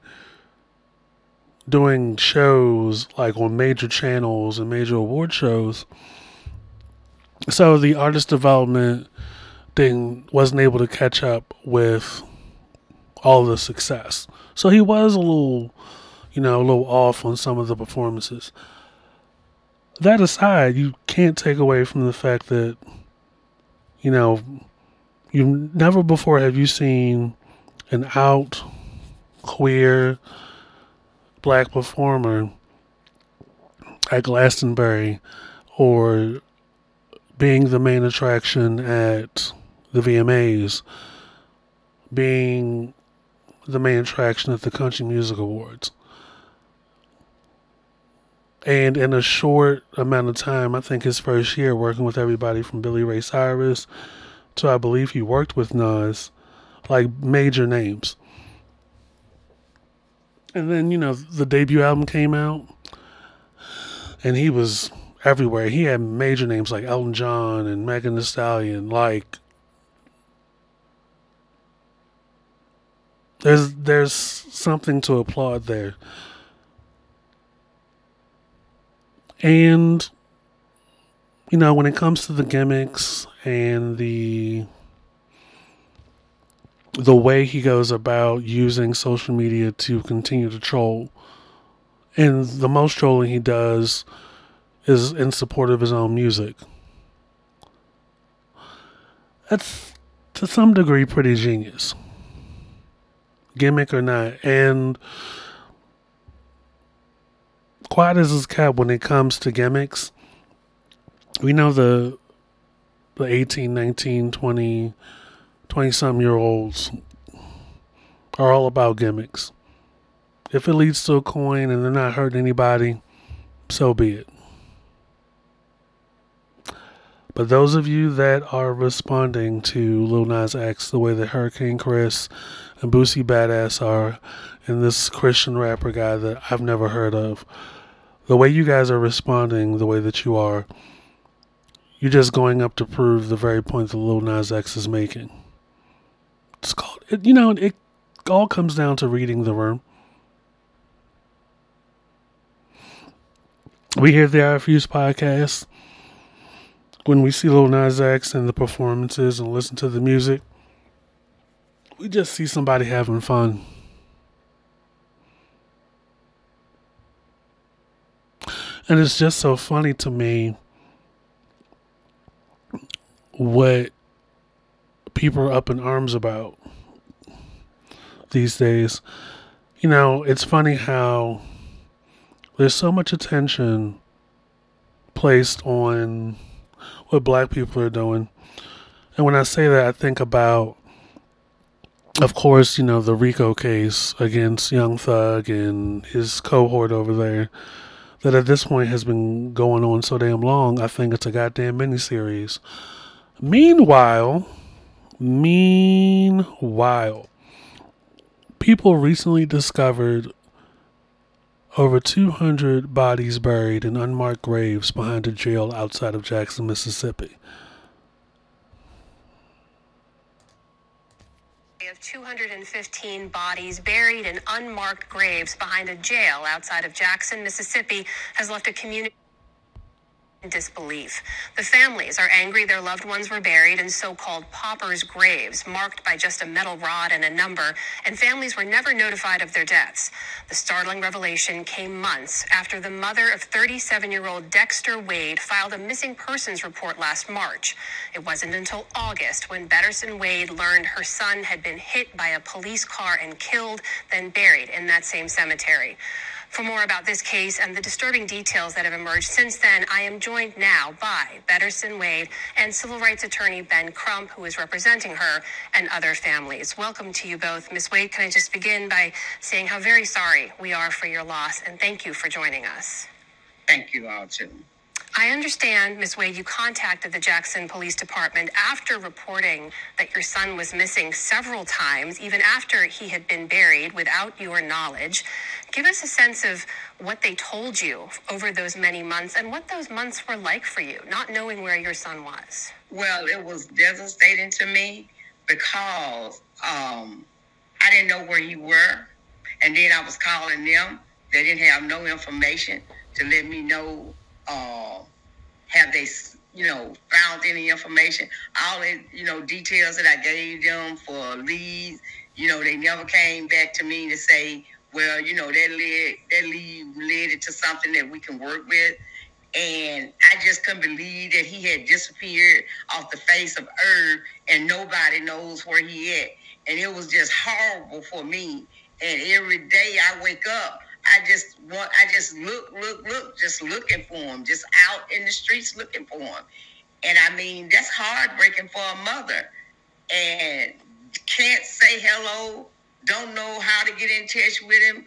doing shows like on major channels and major award shows. So the artist development wasn't able to catch up with all the success. So he was a little, you know, a little off on some of the performances. That aside, you can't take away from the fact that, you know, you never before have you seen an out queer black performer at Glastonbury or being the main attraction at the VMAs, being the main attraction at the Country Music Awards. And in a short amount of time, I think his first year working with everybody from Billy Ray Cyrus to I believe he worked with Nas, like major names. And then, you know, the debut album came out and he was everywhere. He had major names like Elton John and Megan Thee Stallion. Like there's there's something to applaud there. And you know, when it comes to the gimmicks and the the way he goes about using social media to continue to troll, and the most trolling he does is in support of his own music. That's to some degree pretty genius. Gimmick or not. And quiet as his cat when it comes to gimmicks. We know the the 18, 19, 20, 20 some year olds are all about gimmicks. If it leads to a coin and they're not hurting anybody, so be it. But those of you that are responding to Lil Nas X the way that Hurricane Chris and Boosie Badazz are, and this Christian rapper guy that I've never heard of, the way you guys are responding the way that you are, you're just going up to prove the very point that Lil Nas X is making. It's called, it, you know, it all comes down to reading the room. We hear the I podcast when we see Lil Nas X and the performances and listen to the music, we just see somebody having fun. And it's just so funny to me what people are up in arms about these days. You know, it's funny how there's so much attention placed on what black people are doing. And when I say that, I think about, of course, you know, the RICO case against Young Thug and his cohort over there that at this point has been going on so damn long, I think it's a goddamn miniseries. Meanwhile, meanwhile, people recently discovered over 200 bodies buried in unmarked graves behind a jail outside of Jackson, Mississippi. Of 215 bodies buried in unmarked graves behind a jail outside of Jackson, Mississippi, has left a community. Disbelief. The families are angry their loved ones were buried in so called paupers' graves, marked by just a metal rod and a number, and families were never notified of their deaths. The startling revelation came months after the mother of 37 year old Dexter Wade filed a missing persons report last March. It wasn't until August when Bettersten Wade learned her son had been hit by a police car and killed, then buried in that same cemetery. For more about this case and the disturbing details that have emerged since then, I am joined now by Bettersten Wade and civil rights attorney Ben Crump, who is representing her and other families. Welcome to you both. Ms. Wade, can I just begin by saying how very sorry we are for your loss and thank you for joining us. Thank you all too. I understand, Ms. Wade, you contacted the Jackson Police Department after reporting that your son was missing several times, even after he had been buried without your knowledge. Give us a sense of what they told you over those many months and what those months were like for you, not knowing where your son was. Well, it was devastating to me because um, I didn't know where you were. And then I was calling them. They didn't have no information to let me know uh, have they, you know, found any information? All the, you know, details that I gave them for leads, you know, they never came back to me to say, well, you know, that led that lead led it to something that we can work with. And I just couldn't believe that he had disappeared off the face of earth and nobody knows where he at. And it was just horrible for me. And every day I wake up, I just want, I just look, look, look, just looking for him, just out in the streets looking for him. And I mean, that's heartbreaking for a mother. And can't say hello, don't know how to get in touch with him.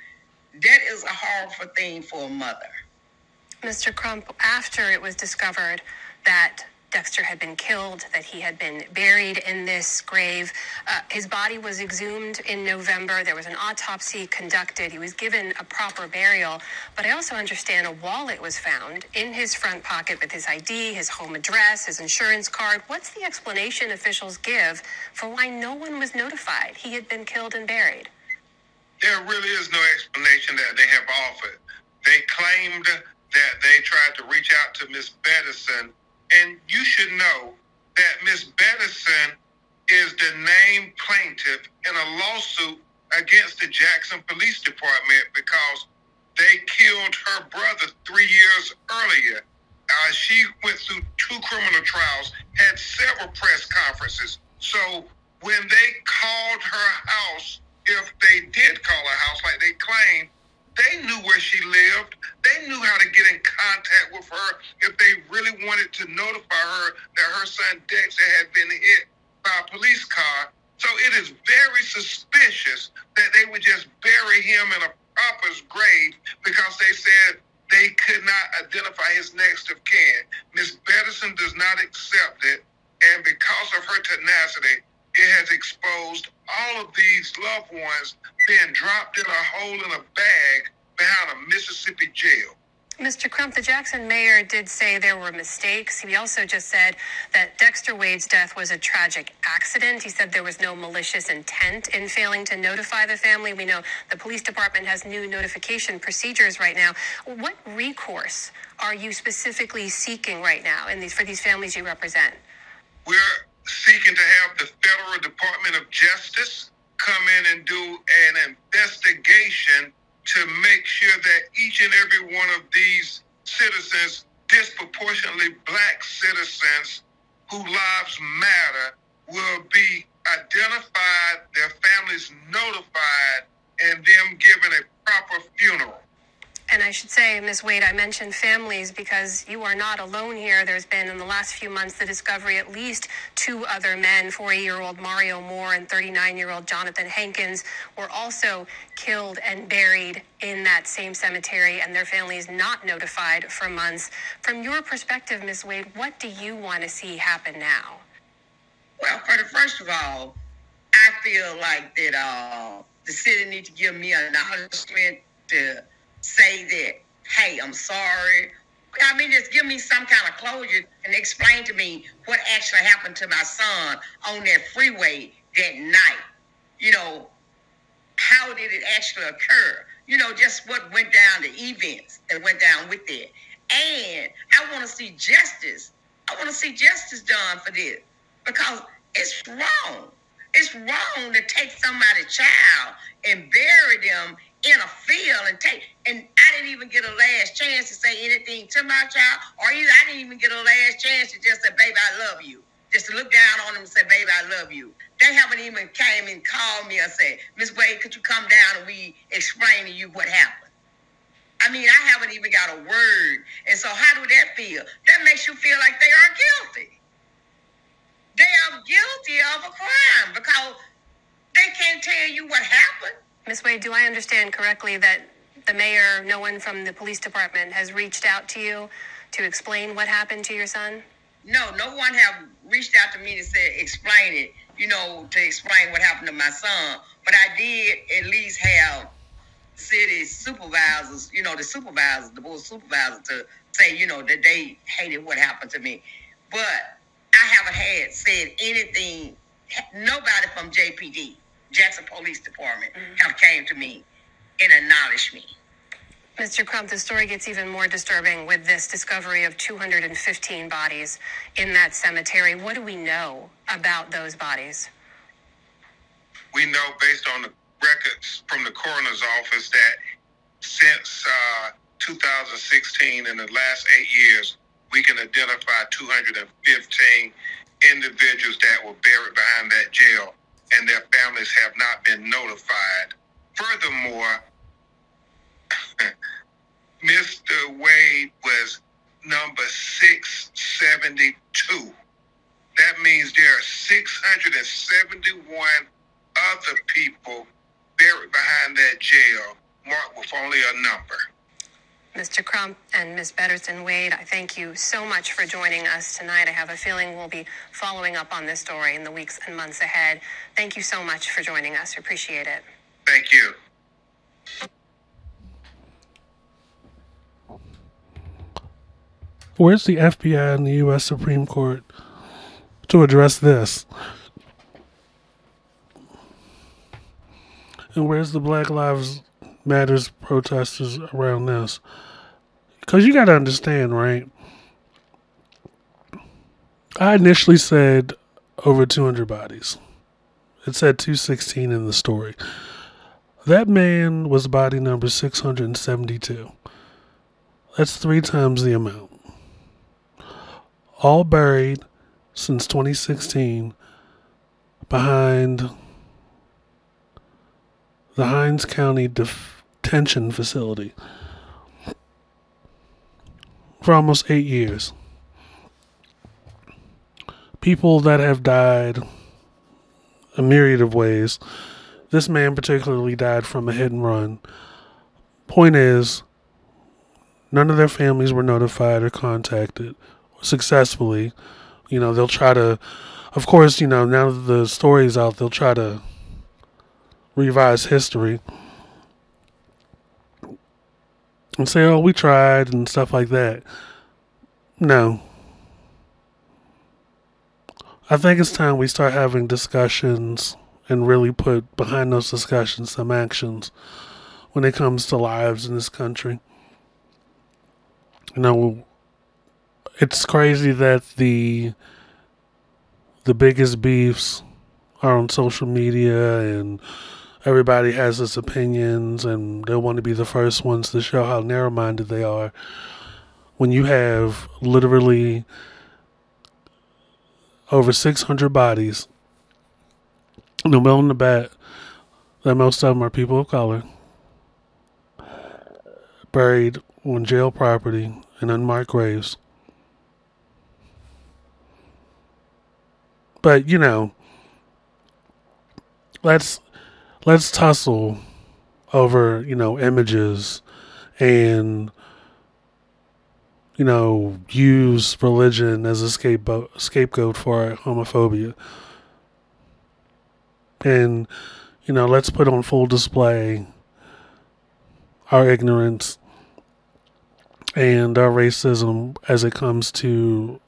That is a horrible thing for a mother. Mr. Crump, after it was discovered that Dexter had been killed, that he had been buried in this grave. Uh, his body was exhumed in November. There was an autopsy conducted. He was given a proper burial. But I also understand a wallet was found in his front pocket with his ID, his home address, his insurance card. What's the explanation officials give for why no one was notified he had been killed and buried? There really is no explanation that they have offered. They claimed that they tried to reach out to Miss Bedison and you should know that Miss Bedison is the named plaintiff in a lawsuit against the Jackson Police Department because they killed her brother three years earlier. Uh, she went through two criminal trials, had several press conferences. So when they called her house, if they did call her house like they claim, they knew where she lived. They knew how to get in contact with her if they really wanted to notify her that her son Dexter had been hit by a police car. So it is very suspicious that they would just bury him in a pauper's grave because they said they could not identify his next of kin. Miss Bedison does not accept it, and because of her tenacity, it has exposed all of these loved ones being dropped in a hole in a bag behind a Mississippi jail. Mr. Crump, the Jackson mayor did say there were mistakes. He also just said that Dexter Wade's death was a tragic accident. He said there was no malicious intent in failing to notify the family. We know the police department has new notification procedures right now. What recourse are you specifically seeking right now in these for these families you represent? We're seeking to have the Federal Department of Justice come in and do an investigation to make sure that each and every one of these citizens, disproportionately black citizens whose lives matter, will be identified, their families notified, and them given a proper funeral. And I should say, Ms. Wade, I mentioned families because you are not alone here. There's been in the last few months the discovery at least two other men, 40 year old Mario Moore and 39 year old Jonathan Hankins, were also killed and buried in that same cemetery, and their families not notified for months. From your perspective, Ms. Wade, what do you want to see happen now? Well, for the first of all, I feel like that uh, the city needs to give me an acknowledgement to say that, hey, I'm sorry. I mean, just give me some kind of closure and explain to me what actually happened to my son on that freeway that night. You know, how did it actually occur? You know, just what went down, the events that went down with it. And I want to see justice. I want to see justice done for this because it's wrong. It's wrong to take somebody's child and bury them in a field and take and I didn't even get a last chance to say anything to my child, or either I didn't even get a last chance to just say, "Baby, I love you." Just to look down on them and say, "Baby, I love you." They haven't even came and called me and said, "Miss Wade, could you come down and we explain to you what happened?" I mean, I haven't even got a word, and so how do that feel? That makes you feel like they are guilty. They are guilty of a crime because they can't tell you what happened. Ms. Wade, do I understand correctly that the mayor, no one from the police department, has reached out to you to explain what happened to your son? No, no one have reached out to me to say explain it. You know, to explain what happened to my son. But I did at least have city supervisors, you know, the supervisors, the board supervisors, to say, you know, that they hated what happened to me. But I haven't had said anything. Nobody from JPD, Jackson Police Department, have came to me and acknowledged me. Mr. Crump, the story gets even more disturbing with this discovery of 215 bodies in that cemetery. What do we know about those bodies? We know based on the records from the coroner's office that since uh, 2016, in the last eight years, we can identify 215 individuals that were buried behind that jail, and their families have not been notified. Furthermore, Mr. Wade was number 672. That means there are 671 other people buried behind that jail marked with only a number. Mr. Crump and Ms. Bettersten Wade, I thank you so much for joining us tonight. I have a feeling we'll be following up on this story in the weeks and months ahead. Thank you so much for joining us. Appreciate it. Thank you. Where's the FBI and the U.S. Supreme Court to address this? And where's the Black Lives Matters protesters around this? Because you got to understand, right? I initially said over 200 bodies. It said 216 in the story. That man was body number 672. That's three times the amount. All buried since 2016 behind the Hinds County Detention Facility for almost eight years. People that have died a myriad of ways. This man particularly died from a hit and run. Point is, none of their families were notified or contacted successfully. You know, they'll try to, of course, you know, now that the story's out, they'll try to revise history and say, oh, we tried and stuff like that. No. I think it's time we start having discussions and really put behind those discussions some actions when it comes to lives in this country. You know, it's crazy that the the biggest beefs are on social media and everybody has its opinions and they want to be the first ones to show how narrow minded they are. When you have literally over 600 bodies, the middle and the bat, that most of them are people of color, buried on jail property in unmarked graves. But, you know, let's let's tussle over you know images and you know use religion as a scapegoat scapegoat for homophobia. And you know let's put on full display our ignorance and our racism as it comes to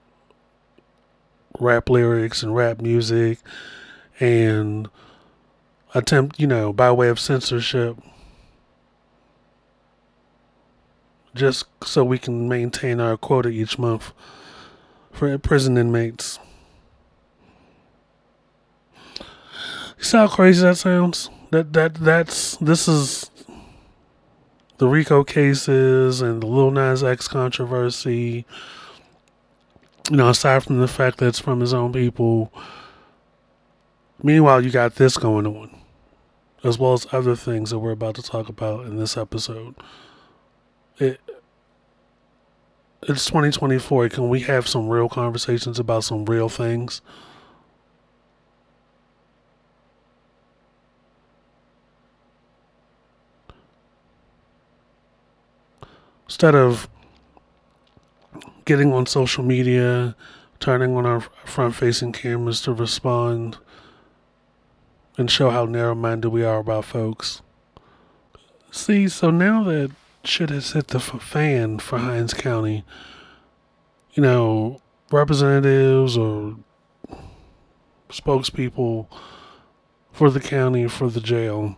rap lyrics and rap music and attempt, you know, by way of censorship, just so we can maintain our quota each month for prison inmates. You see how crazy that sounds? That that that's this is the RICO cases and the Lil Nas X controversy. You know, aside from the fact that it's from his own people. Meanwhile, you got this going on, as well as other things that we're about to talk about in this episode. It it's 2024. Can we have some real conversations about some real things? Instead of getting on social media, turning on our front facing cameras to respond and show how narrow minded we are about folks. See, so now that shit has hit the fan for Hinds County, you know, representatives or spokespeople for the county, for the jail,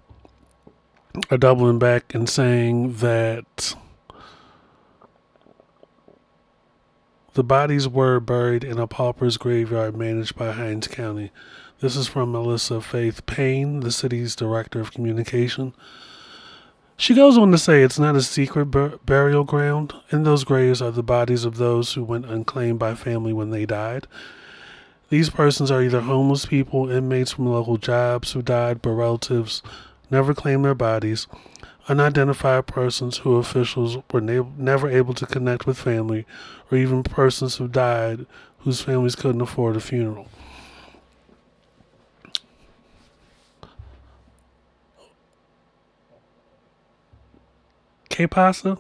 are doubling back and saying that the bodies were buried in a pauper's graveyard managed by Hinds County. This is from Melissa Faith Payne, the city's director of communication. She goes on to say it's not a secret bur- burial ground. In those graves are the bodies of those who went unclaimed by family when they died. These persons are either homeless people, inmates from local jobs who died, but relatives never claimed their bodies, unidentified persons who officials were na- never able to connect with family, or even persons who died whose families couldn't afford a funeral. K Pasta.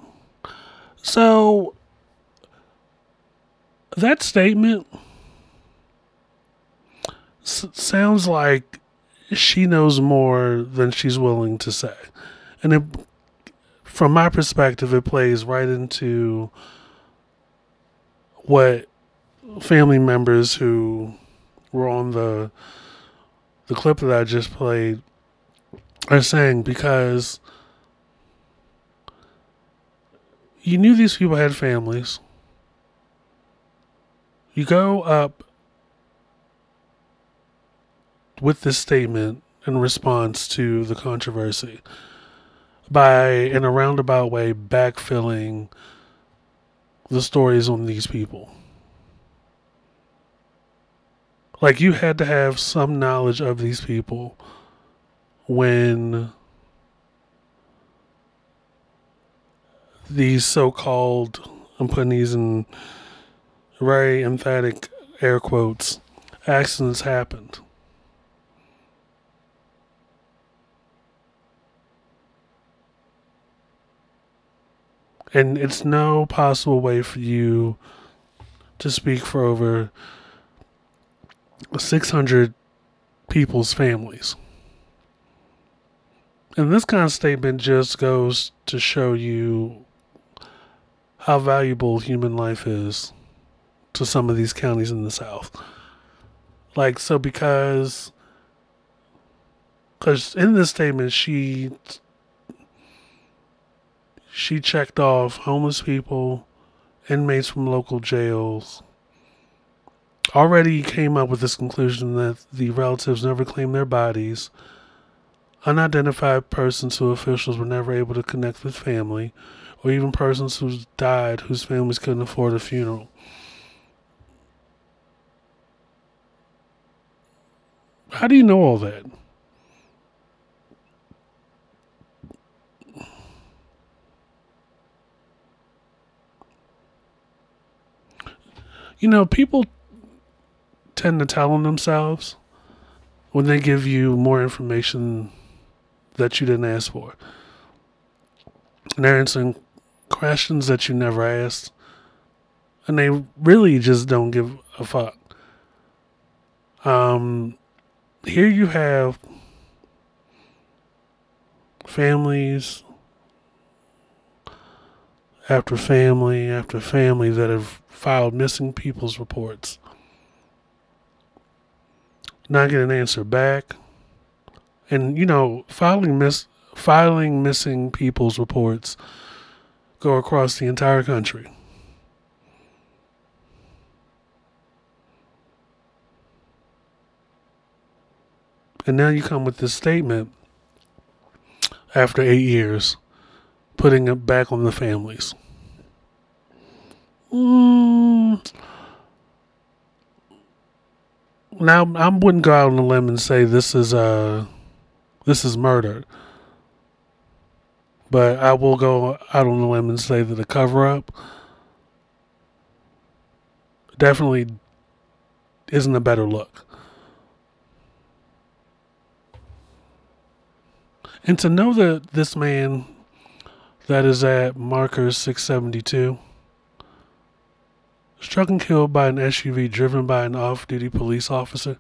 So that statement s- sounds like she knows more than she's willing to say. And it, from my perspective, it plays right into what family members who were on the the clip that I just played are saying because you knew these people had families. You go up with this statement in response to the controversy by, in a roundabout way, backfilling the stories on these people. Like, you had to have some knowledge of these people when these so-called I'm putting these in very emphatic air quotes accidents happened. And it's no possible way for you to speak for over 600 people's families. And this kind of statement just goes to show you how valuable human life is to some of these counties in the South. Like, so because, because in this statement, she, she checked off homeless people, inmates from local jails, already came up with this conclusion that the relatives never claimed their bodies, unidentified persons who officials were never able to connect with family, or even persons who died whose families couldn't afford a funeral. How do you know all that? You know, people tend to tell on themselves when they give you more information that you didn't ask for. And they're answering questions that you never asked. And they really just don't give a fuck. Um, here you have families after family after family that have filed missing people's reports. Not get an answer back. And you know, filing miss filing missing people's reports go across the entire country. And now you come with this statement after eight years, putting it back on the families. Mm. Now I wouldn't go out on a limb and say this is uh this is murder. But I will go out on a limb and say that the cover up definitely isn't a better look. And to know that this man that is at marker 672 struck and killed by an SUV driven by an off duty police officer.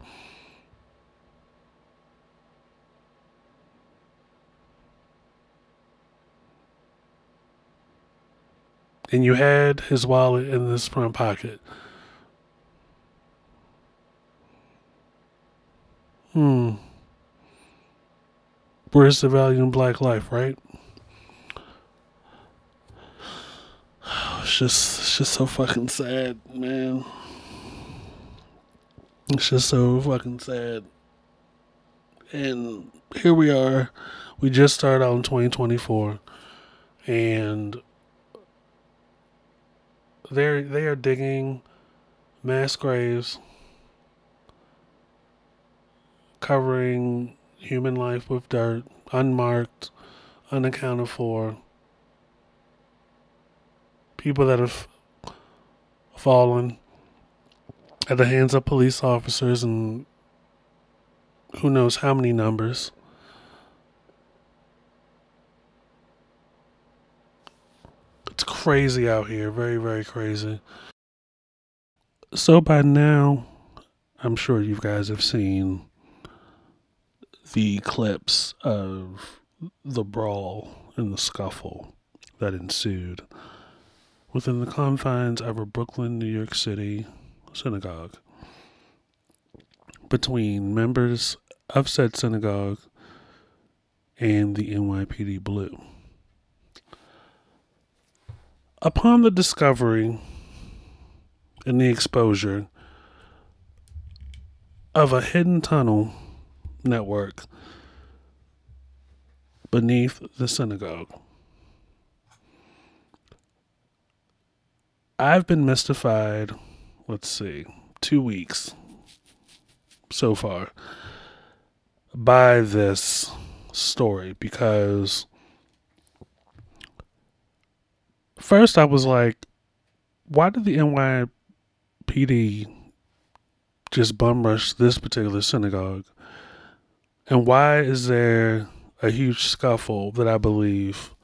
And you had his wallet in this front pocket. Hmm. Where's the value in black life, right? It's just, it's just so fucking sad, man. It's just so fucking sad. And here we are. We just started out in 2024, and they're they are digging mass graves, covering human life with dirt, unmarked, unaccounted for. People that have fallen at the hands of police officers and who knows how many numbers. It's crazy out here, very, very crazy. So by now, I'm sure you guys have seen the clips of the brawl and the scuffle that ensued within the confines of a Brooklyn, New York City synagogue between members of said synagogue and the NYPD Blue. Upon the discovery and the exposure of a hidden tunnel network beneath the synagogue. I've been mystified, let's see, two weeks so far by this story because first I was like, why did the NYPD just bum rush this particular synagogue? And why is there a huge scuffle that I believe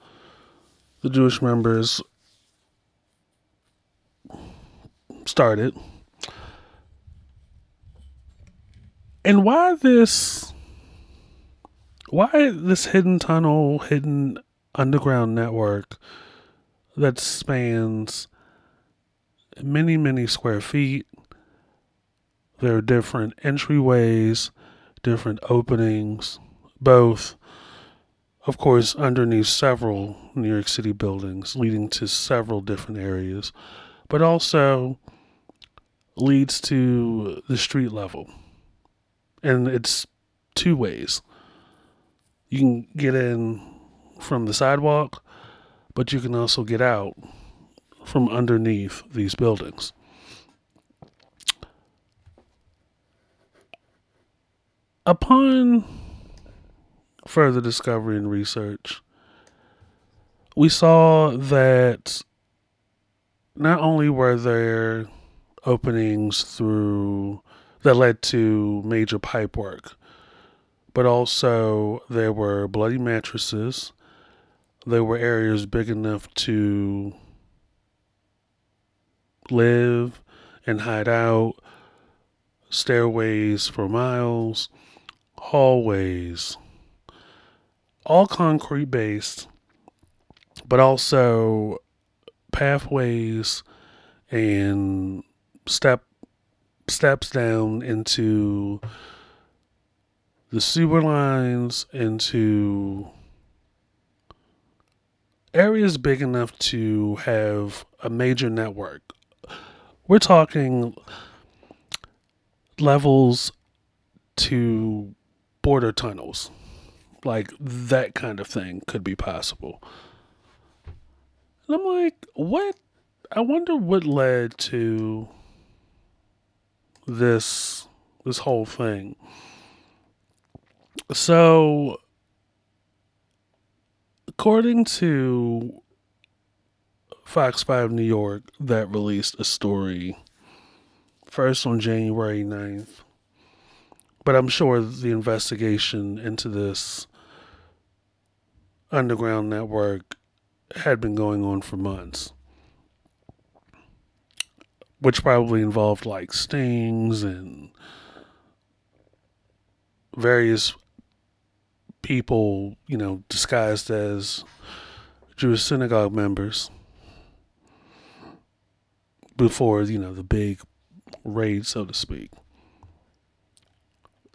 the Jewish members started? And why this why this hidden tunnel, hidden underground network that spans many, many square feet? There are different entryways different openings, both, of course, underneath several New York City buildings, leading to several different areas, but also leads to the street level. And it's two ways. You can get in from the sidewalk, but you can also get out from underneath these buildings. Upon further discovery and research, we saw that not only were there openings through that led to major pipe work, but also there were bloody mattresses. There were areas big enough to live and hide out, stairways for miles, hallways, all concrete based, but also pathways and step steps down into the sewer lines into area is big enough to have a major network. We're talking levels to border tunnels. Like that kind of thing could be possible. And I'm like, what? I wonder what led to this this whole thing. So according to Fox 5 New York that released a story first on January 9th. But I'm sure the investigation into this underground network had been going on for months, which probably involved like stings and various people, you know, disguised as Jewish synagogue members before, you know, the big raid, so to speak.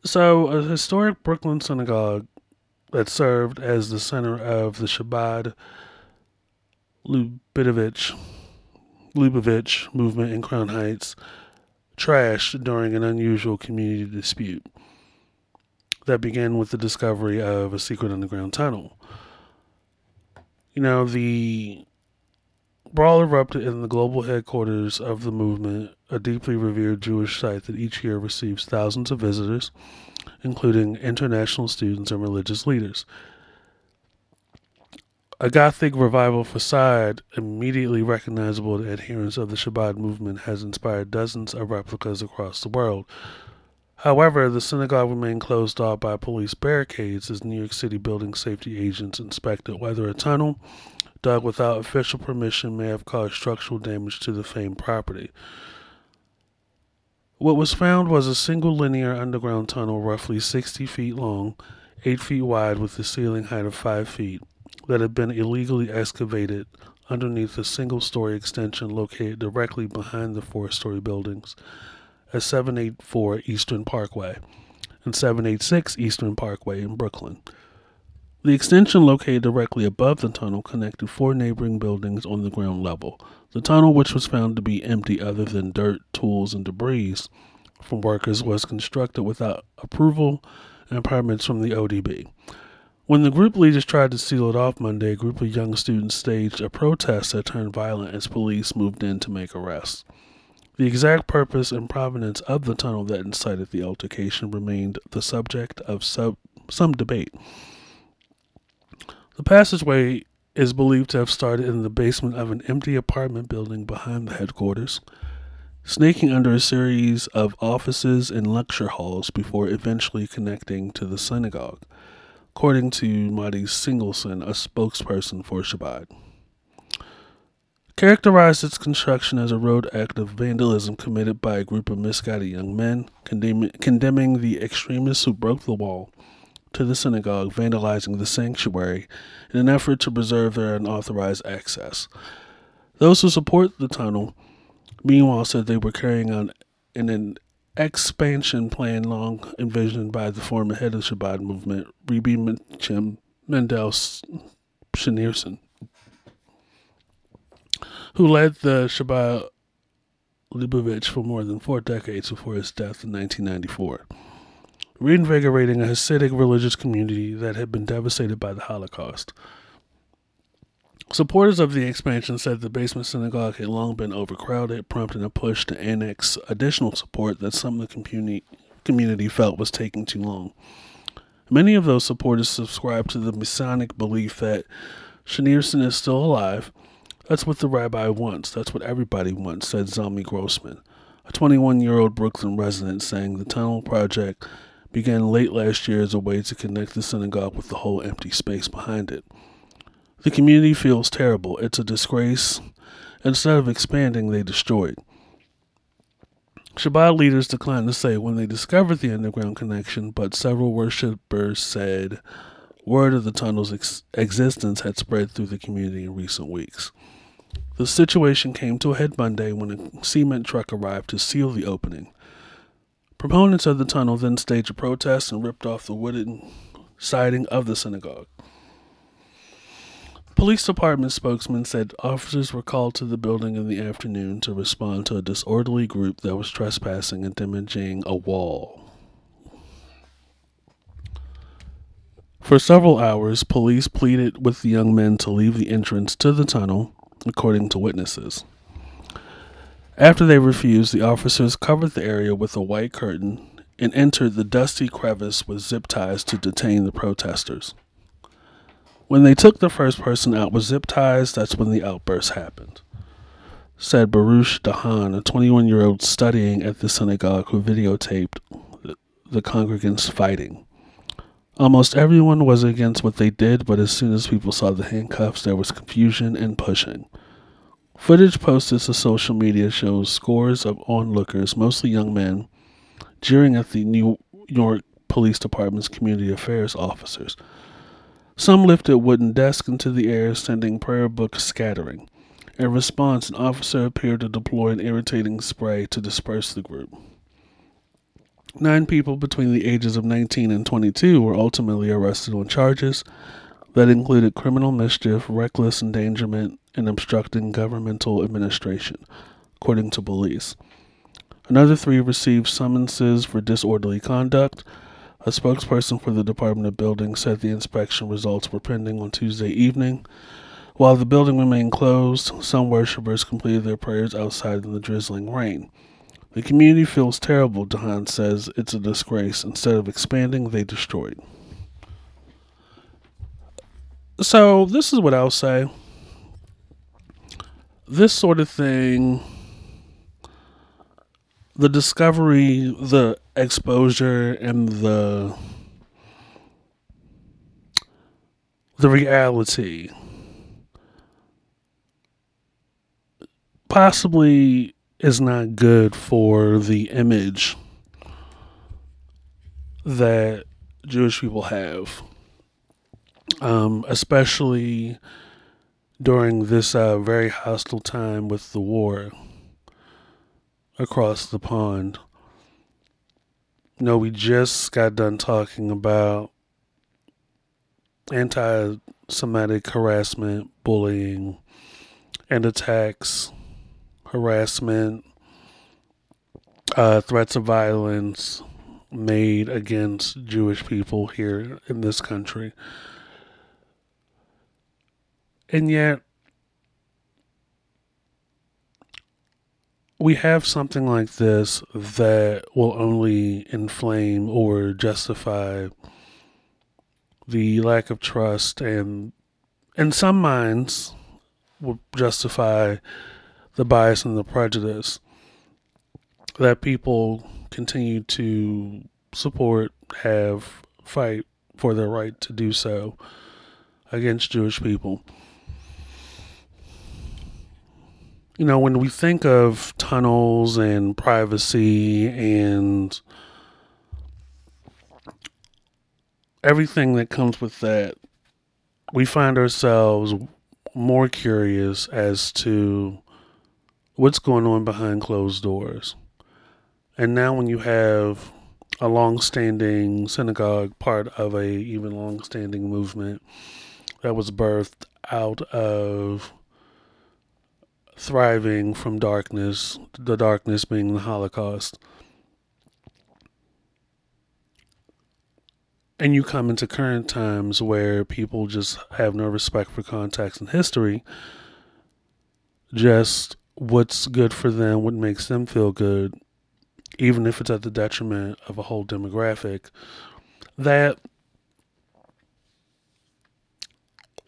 So, a historic Brooklyn synagogue that served as the center of the Chabad Lubavitch, Lubavitch movement in Crown Heights trashed during an unusual community dispute that began with the discovery of a secret underground tunnel. You know, the brawl erupted in the global headquarters of the movement, a deeply revered Jewish site that each year receives thousands of visitors, including international students and religious leaders. A Gothic revival facade, immediately recognizable to adherents of the Chabad movement, has inspired dozens of replicas across the world, However, the synagogue remained closed off by police barricades as New York City building safety agents inspected whether a tunnel dug without official permission may have caused structural damage to the famed property. What was found was a single linear underground tunnel roughly 60 feet long, 8 feet wide, with a ceiling height of 5 feet, that had been illegally excavated underneath a single story extension located directly behind the four story buildings at 784 Eastern Parkway and 786 Eastern Parkway in Brooklyn. The extension located directly above the tunnel connected four neighboring buildings on the ground level. The tunnel, which was found to be empty other than dirt, tools, and debris from workers, was constructed without approval and permits from the ODB. When the group leaders tried to seal it off Monday, a group of young students staged a protest that turned violent as police moved in to make arrests. The exact purpose and provenance of the tunnel that incited the altercation remained the subject of sub- some debate. The passageway is believed to have started in the basement of an empty apartment building behind the headquarters, snaking under a series of offices and lecture halls before eventually connecting to the synagogue, according to Motti Seligson, a spokesperson for Chabad characterized its construction as a road act of vandalism committed by a group of misguided young men, condemn- condemning the extremists who broke the wall to the synagogue, vandalizing the sanctuary in an effort to preserve their unauthorized access. Those who support the tunnel, meanwhile, said they were carrying on in an expansion plan long envisioned by the former head of the Chabad movement, Rebbe Mendel Schneerson who led the Chabad Lubavitch for more than four decades before his death in 1994, reinvigorating a Hasidic religious community that had been devastated by the Holocaust. Supporters of the expansion said the basement synagogue had long been overcrowded, prompting a push to annex additional support that some of the community, community felt was taking too long. Many of those supporters subscribed to the Masonic belief that Schneerson is still alive that's what the rabbi wants. That's what everybody wants, said Zelmi Grossman, a 21 year old Brooklyn resident, saying the tunnel project began late last year as a way to connect the synagogue with the whole empty space behind it. The community feels terrible. It's a disgrace. Instead of expanding, they destroyed. Chabad leaders declined to say when they discovered the underground connection, but several worshippers said word of the tunnel's ex- existence had spread through the community in recent weeks. The situation came to a head Monday when a cement truck arrived to seal the opening. Proponents of the tunnel then staged a protest and ripped off the wooden siding of the synagogue. Police department spokesman said officers were called to the building in the afternoon to respond to a disorderly group that was trespassing and damaging a wall. For several hours, police pleaded with the young men to leave the entrance to the tunnel, according to witnesses. After they refused, the officers covered the area with a white curtain and entered the dusty crevice with zip ties to detain the protesters. When they took the first person out with zip ties, that's when the outburst happened, said Baruch Dahan, a 21 year old studying at the synagogue who videotaped the congregants fighting. Almost everyone was against what they did, but as soon as people saw the handcuffs, there was confusion and pushing. Footage posted to social media shows scores of onlookers, mostly young men, jeering at the New York Police Department's community affairs officers. Some lifted wooden desks into the air, sending prayer books scattering. In response, an officer appeared to deploy an irritating spray to disperse the group. Nine people between the ages of 19 and 22 were ultimately arrested on charges that included criminal mischief, reckless endangerment, and obstructing governmental administration, according to police. Another three received summonses for disorderly conduct. A spokesperson for the Department of Buildings said the inspection results were pending on Tuesday evening. While the building remained closed, some worshippers completed their prayers outside in the drizzling rain. The community feels terrible, Dahan says. It's a disgrace. Instead of expanding, they destroyed. So, this is what I'll say. This sort of thing, the discovery, the exposure, and the the reality possibly is not good for the image that Jewish people have, um, especially during this uh, very hostile time with the war across the pond. You know, we just got done talking about anti Semitic harassment, bullying, and attacks harassment, uh, threats of violence made against Jewish people here in this country. And yet, we have something like this that will only inflame or justify the lack of trust and in some minds will justify the bias and the prejudice that people continue to support, have, fight for their right to do so against Jewish people. You know, when we think of tunnels and privacy and everything that comes with that, we find ourselves more curious as to what's going on behind closed doors. And now when you have a long-standing synagogue part of a even long-standing movement that was birthed out of thriving from darkness, the darkness being the Holocaust. And you come into current times where people just have no respect for context and history, just what's good for them, what makes them feel good, even if it's at the detriment of a whole demographic, that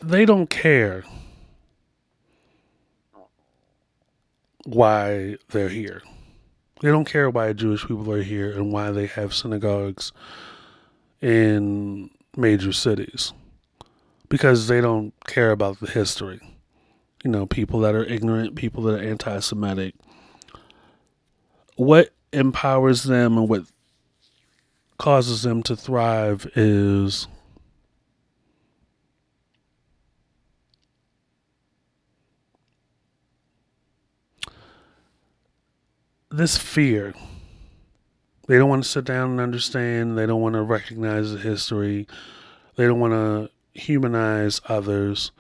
they don't care why they're here. They don't care why Jewish people are here and why they have synagogues in major cities because they don't care about the history you know, people that are ignorant, people that are anti Semitic. What empowers them and what causes them to thrive is this fear. They don't want to sit down and understand. They don't want to recognize the history. They don't want to humanize others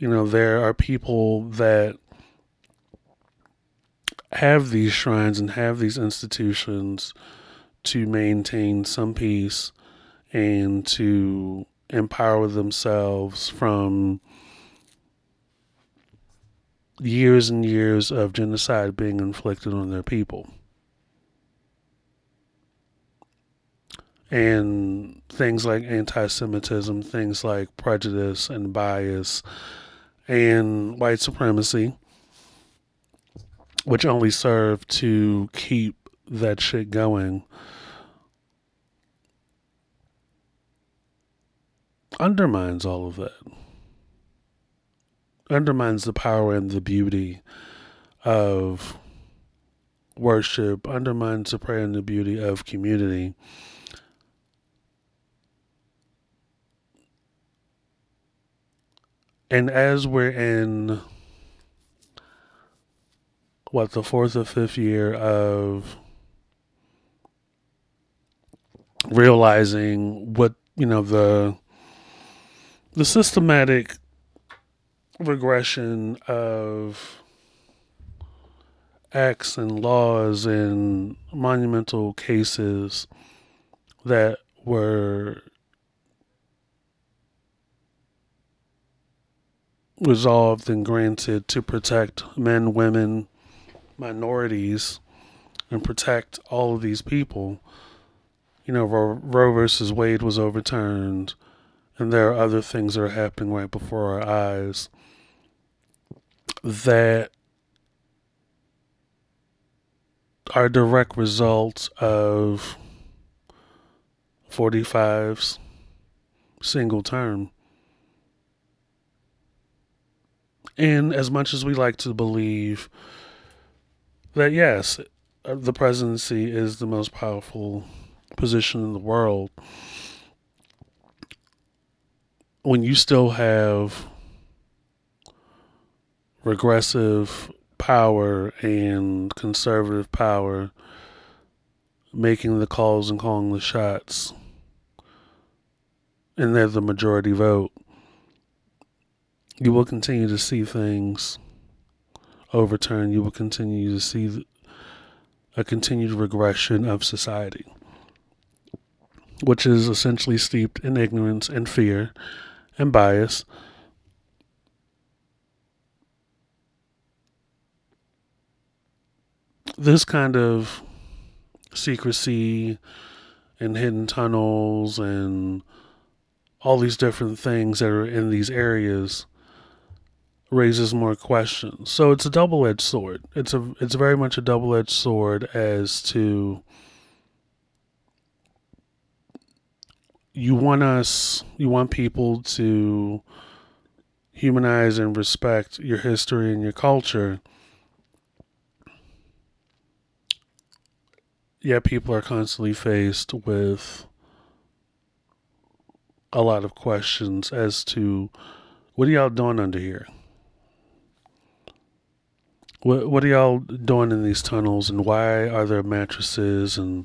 you know, there are people that have these shrines and have these institutions to maintain some peace and to empower themselves from years and years of genocide being inflicted on their people. And things like anti Semitism, things like prejudice and bias, and white supremacy, which only serve to keep that shit going undermines all of that. Undermines the power and the beauty of worship, undermines the prayer and the beauty of community. And as we're in what the fourth or fifth year of realizing what you know the the systematic regression of acts and laws and monumental cases that were resolved and granted to protect men, women, minorities, and protect all of these people. You know, Roe, Roe versus Wade was overturned and there are other things that are happening right before our eyes that are direct results of 45's single term. And as much as we like to believe that, yes, the presidency is the most powerful position in the world, when you still have regressive power and conservative power making the calls and calling the shots, and they're the majority vote, you will continue to see things overturned. You will continue to see a continued regression of society, which is essentially steeped in ignorance and fear and bias. This kind of secrecy and hidden tunnels and all these different things that are in these areas raises more questions. So it's a double-edged sword. It's a it's very much a double-edged sword as to you want us, you want people to humanize and respect your history and your culture. Yet people are constantly faced with a lot of questions as to what are y'all doing under here? What what are y'all doing in these tunnels and why are there mattresses and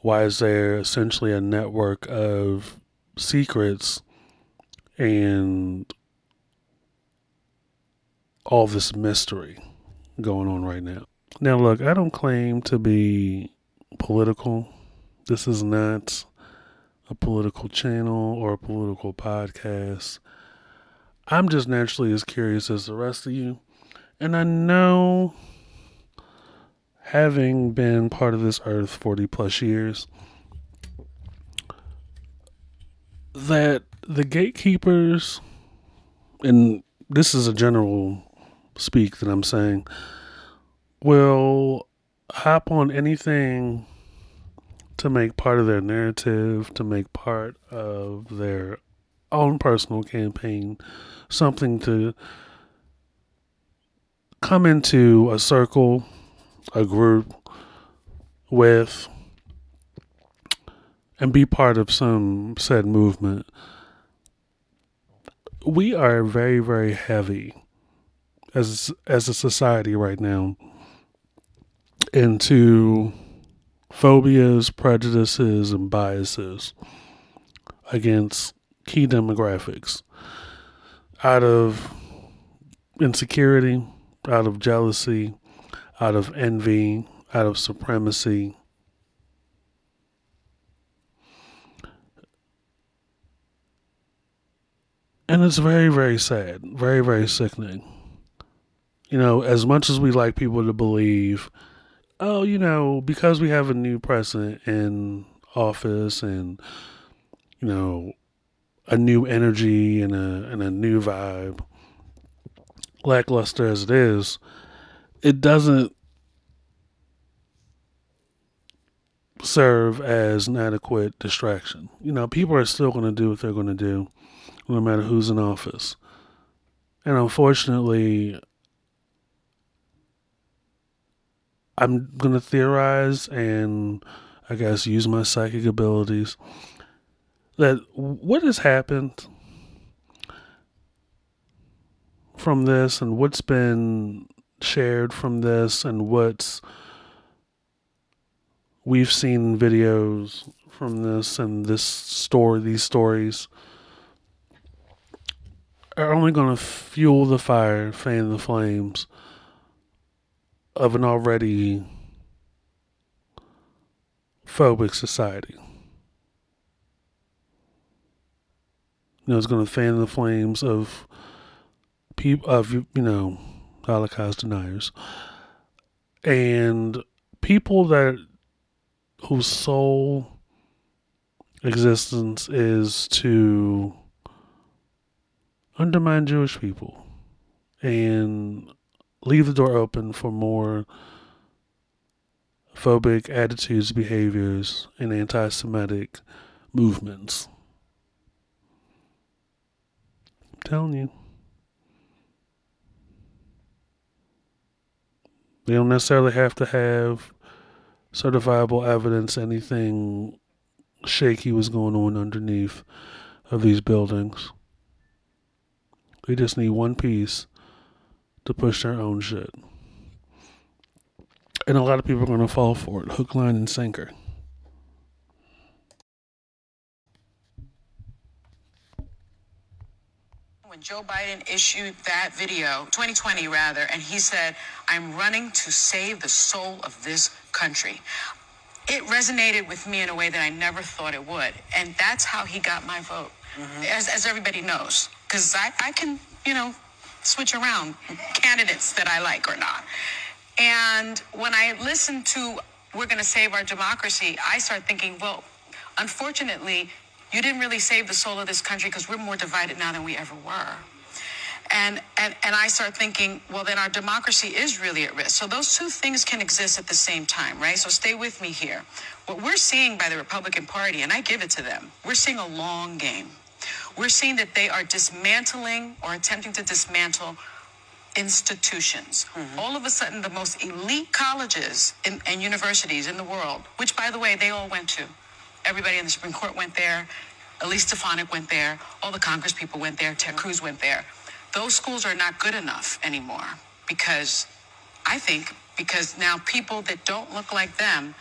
why is there essentially a network of secrets and all this mystery going on right now? Now, look, I don't claim to be political. This is not a political channel or a political podcast. I'm just naturally as curious as the rest of you. And I know having been part of this earth 40 plus years, that the gatekeepers, and this is a general speak that I'm saying, will hop on anything to make part of their narrative, to make part of their own personal campaign, something to come into a circle a group with and be part of some said movement, we are very, very heavy as as a society right now into phobias, prejudices, and biases against key demographics. Out of insecurity, out of jealousy, out of envy, out of supremacy. And it's very, very sad, very, very sickening. You know, as much as we like people to believe, oh, you know, because we have a new president in office and, you know, a new energy and a and a new vibe, lackluster as it is, it doesn't serve as an adequate distraction. You know, people are still going to do what they're going to do, no matter who's in office. And unfortunately, I'm going to theorize and I guess use my psychic abilities that what has happened from this and what's been shared from this and what's we've seen videos from this and this story these stories are only going to fuel the fire fan the flames of an already phobic society. You know, it's going to fan the flames of people of you know Holocaust deniers. And people that whose sole existence is to undermine Jewish people and leave the door open for more phobic attitudes, behaviors, and anti Semitic movements. I'm telling you. They don't necessarily have to have certifiable evidence, anything shaky was going on underneath of these buildings. They just need one piece to push their own shit. And a lot of people are going to fall for it hook, line, and sinker. when Joe Biden issued that video, 2020 rather, and he said, I'm running to save the soul of this country. It resonated with me in a way that I never thought it would. And that's how he got my vote, mm-hmm. as, as everybody knows. Because I, I can, you know, switch around candidates that I like or not. And when I listen to We're Going to Save Our Democracy, I start thinking, well, unfortunately, you didn't really save the soul of this country because we're more divided now than we ever were. And, and and I start thinking, well, then our democracy is really at risk. So those two things can exist at the same time, right? So stay with me here. What we're seeing by the Republican Party, and I give it to them, we're seeing a long game. We're seeing that they are dismantling or attempting to dismantle institutions. Mm-hmm. All of a sudden, the most elite colleges in, and universities in the world, which, by the way, they all went to. Everybody in the Supreme Court went there. Elise Stefanik went there. All the Congress people went there. Ted Cruz went there. Those schools are not good enough anymore because I think because now people that don't look like them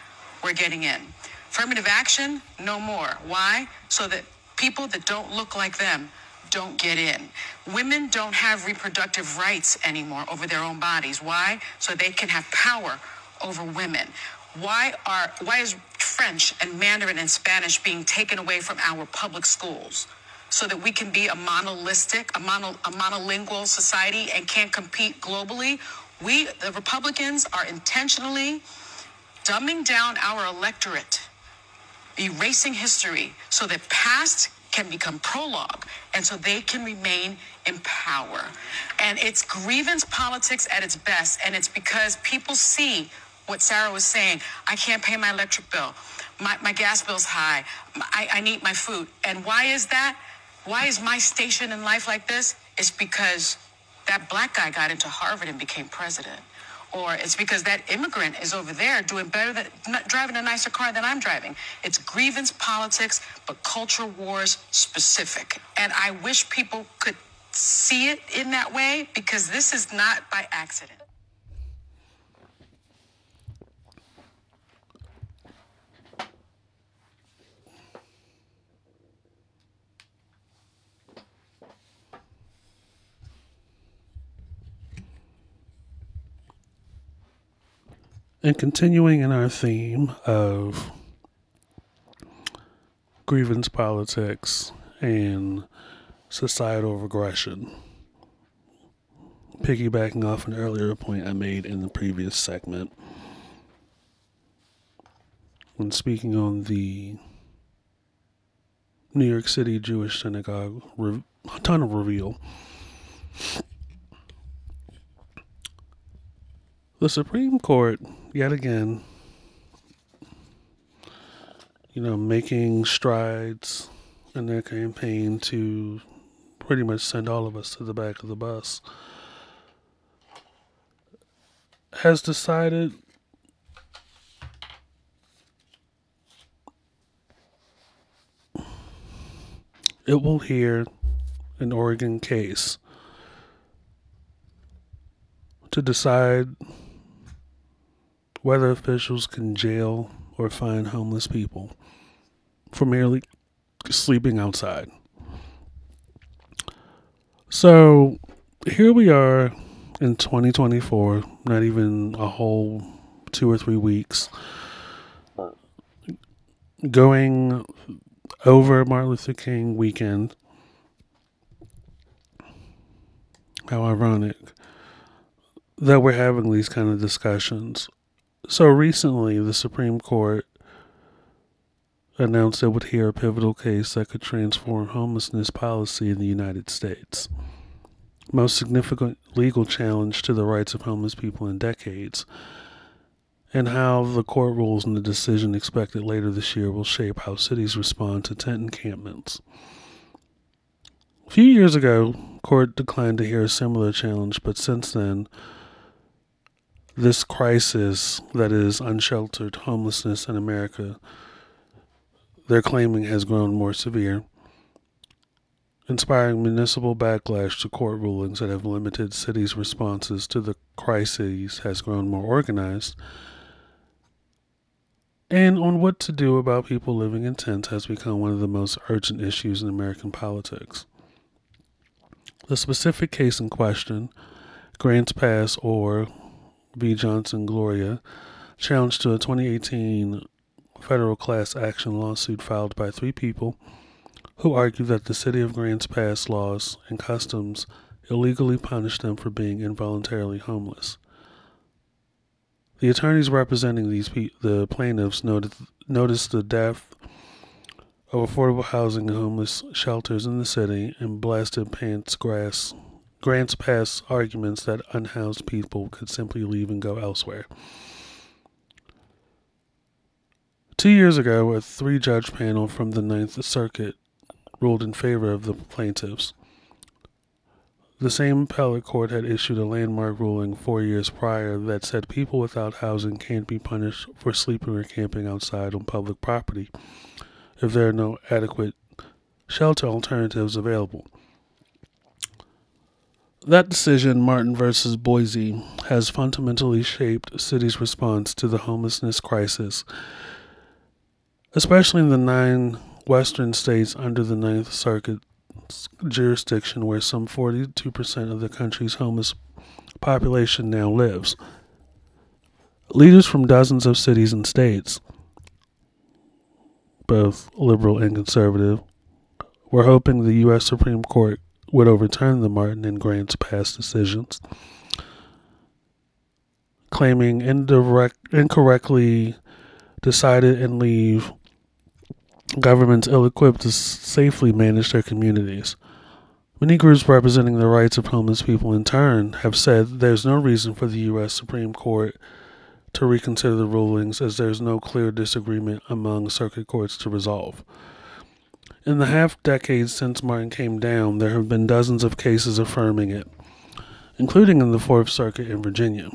were getting in. Affirmative action, no more. Why? So that people that don't look like them don't get in. Women don't have reproductive rights anymore over their own bodies. Why? So they can have power over women. Why are why is French and Mandarin and Spanish being taken away from our public schools? So that we can be a monolistic, a, mono, a monolingual society and can't compete globally. We, the Republicans, are intentionally dumbing down our electorate erasing history so that past can become prologue and so they can remain in power. And it's grievance politics at its best. And it's because people see what Sarah was saying. I can't pay my electric bill. My, my gas bill's high. I, I need my food. And why is that? Why is my station in life like this? It's because that black guy got into Harvard and became president. Or it's because that immigrant is over there doing better than not driving a nicer car than I'm driving. It's grievance politics, but culture wars specific. And I wish people could see it in that way because this is not by accident. And continuing in our theme of grievance politics and societal regression, piggybacking off an earlier point I made in the previous segment, when speaking on the New York City Jewish synagogue re- tunnel reveal. The Supreme Court, yet again, you know, making strides in their campaign to pretty much send all of us to the back of the bus, has decided it will hear an Oregon case to decide whether officials can jail or fine homeless people for merely sleeping outside. So here we are in 2024, not even a whole two or three weeks, going over Martin Luther King weekend. How ironic that we're having these kind of discussions. So recently, the Supreme Court announced it would hear a pivotal case that could transform homelessness policy in the United States. Most significant legal challenge to the rights of homeless people in decades, and how the court rules in the decision expected later this year will shape how cities respond to tent encampments. A few years ago, court declined to hear a similar challenge, but since then, this crisis that is unsheltered homelessness in America, they're claiming has grown more severe, inspiring municipal backlash to court rulings that have limited cities' responses to the crises has grown more organized, and on what to do about people living in tents has become one of the most urgent issues in American politics. The specific case in question, Grants Pass or v. Johnson Gloria, challenged to a 2018 federal class action lawsuit filed by three people who argue that the city of Grants Pass laws and customs illegally punish them for being involuntarily homeless. The attorneys representing these pe- the plaintiffs noted noticed the death of affordable housing and homeless shelters in the city and blasted pants grass Grants Pass arguments that unhoused people could simply leave and go elsewhere. Two years ago, a three judge panel from the Ninth Circuit ruled in favor of the plaintiffs. The same appellate court had issued a landmark ruling four years prior that said people without housing can't be punished for sleeping or camping outside on public property if there are no adequate shelter alternatives available. That decision, Martin versus Boise, has fundamentally shaped city's response to the homelessness crisis, especially in the nine western states under the Ninth Circuit jurisdiction, where some 42% of the country's homeless population now lives. Leaders from dozens of cities and states, both liberal and conservative, were hoping the U.S. Supreme Court would overturn the Martin and Grants Pass decisions, claiming indirect, incorrectly decided and leave governments ill equipped to safely manage their communities. Many groups representing the rights of homeless people, in turn, have said there's no reason for the U.S. Supreme Court to reconsider the rulings as there's no clear disagreement among circuit courts to resolve. In the half decade since Martin came down, there have been dozens of cases affirming it, including in the Fourth Circuit in Virginia.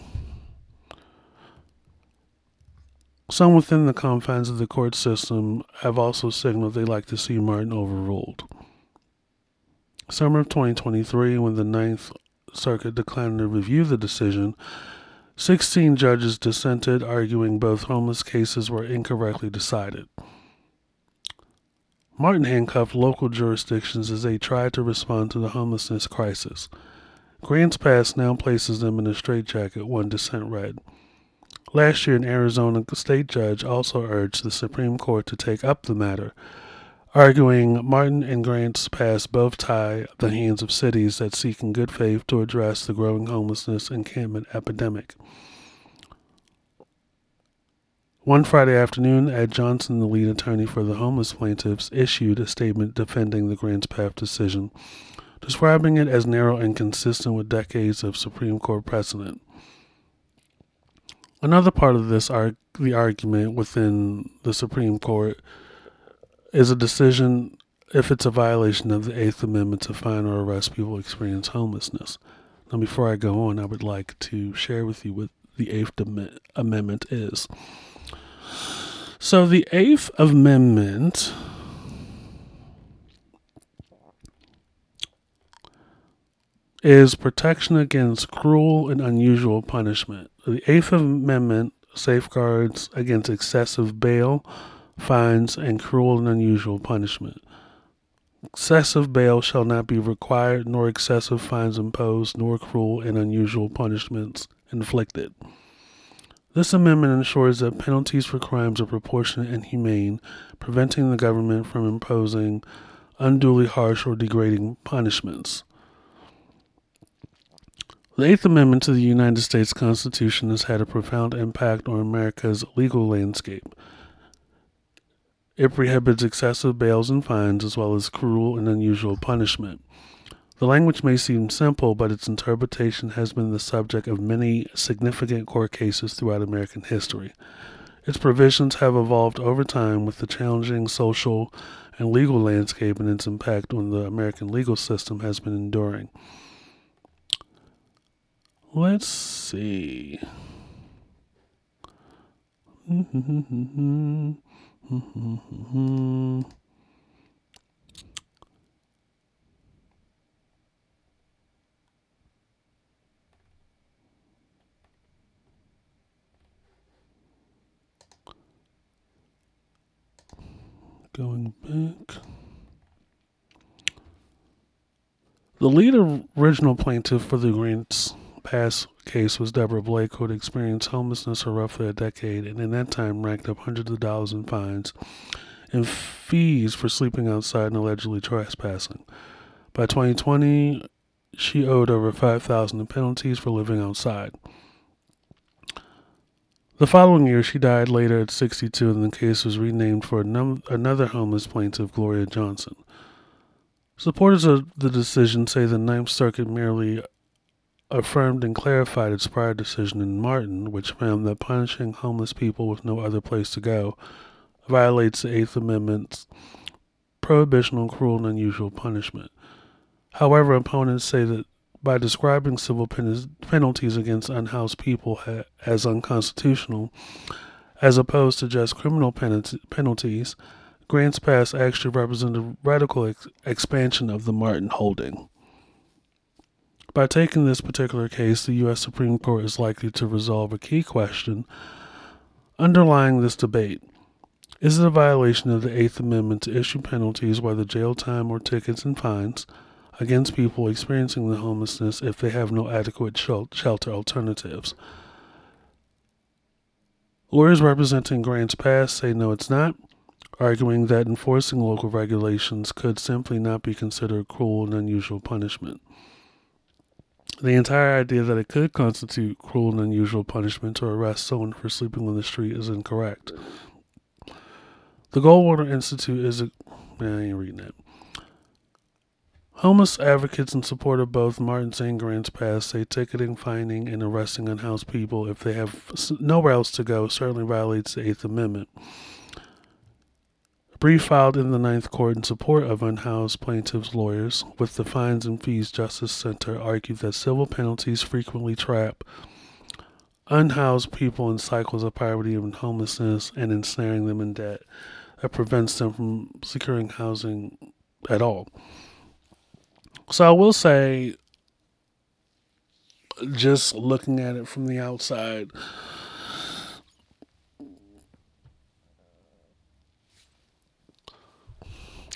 Some within the confines of the court system have also signaled they'd like to see Martin overruled. Summer of 2023, when the Ninth Circuit declined to review the decision, 16 judges dissented, arguing both homeless cases were incorrectly decided. Martin handcuffed local jurisdictions as they tried to respond to the homelessness crisis. Grants Pass now places them in a straitjacket, one dissent read. Last year, an Arizona state judge also urged the Supreme Court to take up the matter, arguing Martin and Grants Pass both tie the hands of cities that seek in good faith to address the growing homelessness encampment epidemic. One Friday afternoon, Ed Johnson, the lead attorney for the homeless plaintiffs, issued a statement defending the Grants Pass decision, describing it as narrow and consistent with decades of Supreme Court precedent. Another part of this arg- the argument within the Supreme Court is a decision if it's a violation of the Eighth Amendment to fine or arrest people who experience homelessness. Now, before I go on, I would like to share with you what the Eighth Am- Amendment is. So the Eighth Amendment is protection against cruel and unusual punishment. The Eighth Amendment safeguards against excessive bail, fines, and cruel and unusual punishment. Excessive bail shall not be required, nor excessive fines imposed, nor cruel and unusual punishments inflicted. This amendment ensures that penalties for crimes are proportionate and humane, preventing the government from imposing unduly harsh or degrading punishments. The Eighth Amendment to the United States Constitution has had a profound impact on America's legal landscape. It prohibits excessive bails and fines as well as cruel and unusual punishment. The language may seem simple, but its interpretation has been the subject of many significant court cases throughout American history. Its provisions have evolved over time with the challenging social and legal landscape, and its impact on the American legal system has been enduring. Let's see. Going back. The lead original plaintiff for the Grants Pass case was Deborah Blake, who had experienced homelessness for roughly a decade and in that time racked up hundreds of dollars in fines and fees for sleeping outside and allegedly trespassing. By 2020, she owed over 5000 in penalties for living outside. The following year, she died later at 62, and the case was renamed for num- another homeless plaintiff, Gloria Johnson. Supporters of the decision say the Ninth Circuit merely affirmed and clarified its prior decision in Martin, which found that punishing homeless people with no other place to go violates the Eighth Amendment's prohibition on cruel and unusual punishment. However, opponents say that by describing civil pen- penalties against unhoused people ha- as unconstitutional, as opposed to just criminal pen- penalties, Grants Pass actually represented a radical ex- expansion of the Martin holding. By taking this particular case, the U.S. Supreme Court is likely to resolve a key question underlying this debate. Is it a violation of the Eighth Amendment to issue penalties, whether jail time or tickets and fines, against people experiencing the homelessness if they have no adequate shelter alternatives? Lawyers representing Grants Pass say no, it's not, arguing that enforcing local regulations could simply not be considered cruel and unusual punishment. The entire idea that it could constitute cruel and unusual punishment to arrest someone for sleeping on the street is incorrect. The Goldwater Institute is I ain't reading that. Homeless advocates in support of both Martin and Grants Pass say ticketing, fining, and arresting unhoused people if they have nowhere else to go certainly violates the Eighth Amendment. A brief filed in the Ninth Court in support of unhoused plaintiffs' lawyers with the Fines and Fees Justice Center argued that civil penalties frequently trap unhoused people in cycles of poverty and homelessness and ensnaring them in debt that prevents them from securing housing at all. So I will say, just looking at it from the outside,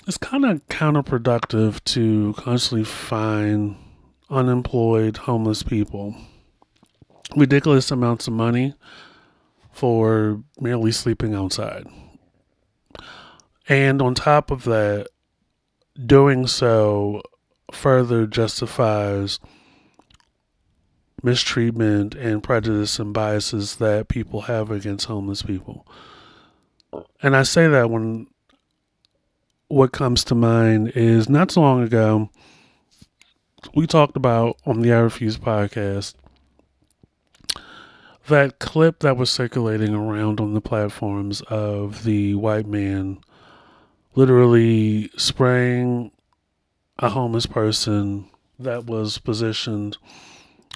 it's kind of counterproductive to constantly fine unemployed homeless people ridiculous amounts of money for merely sleeping outside. And on top of that, doing so further justifies mistreatment and prejudice and biases that people have against homeless people. And I say that when what comes to mind is not so long ago, we talked about on the I Refuse podcast that clip that was circulating around on the platforms of the white man literally spraying a homeless person that was positioned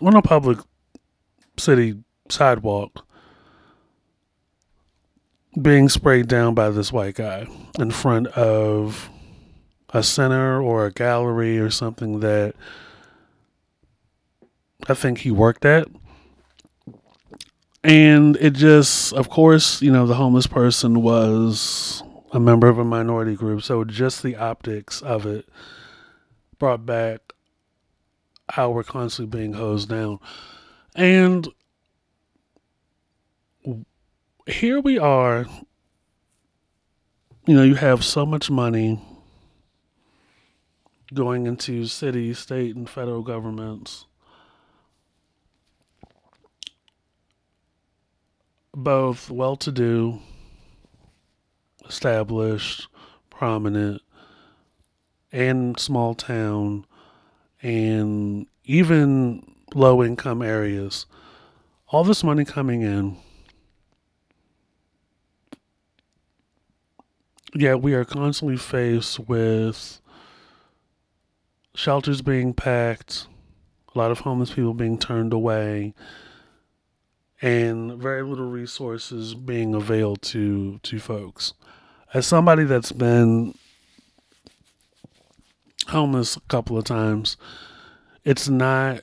on a public city sidewalk being sprayed down by this white guy in front of a center or a gallery or something that I think he worked at. And it just, of course, you know, the homeless person was a member of a minority group. So just the optics of it brought back how we're constantly being hosed down. And here we are. You know, you have so much money going into city, state, and federal governments. Both well to do, established, prominent, and small town, and even low income areas. All this money coming in yeah, we are constantly faced with shelters being packed, a lot of homeless people being turned away, and very little resources being availed to to folks. As somebody that's been homeless a couple of times, it's not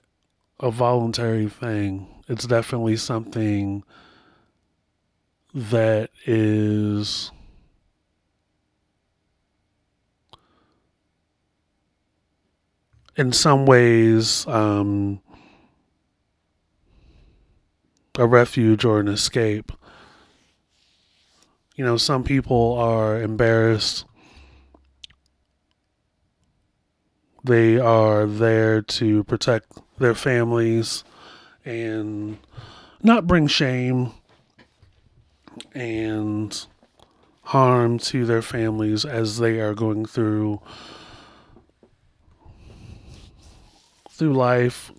a voluntary thing. It's definitely something that is in some ways um, a refuge or an escape. You know, some people are embarrassed. They are there to protect their families and not bring shame and harm to their families as they are going through through life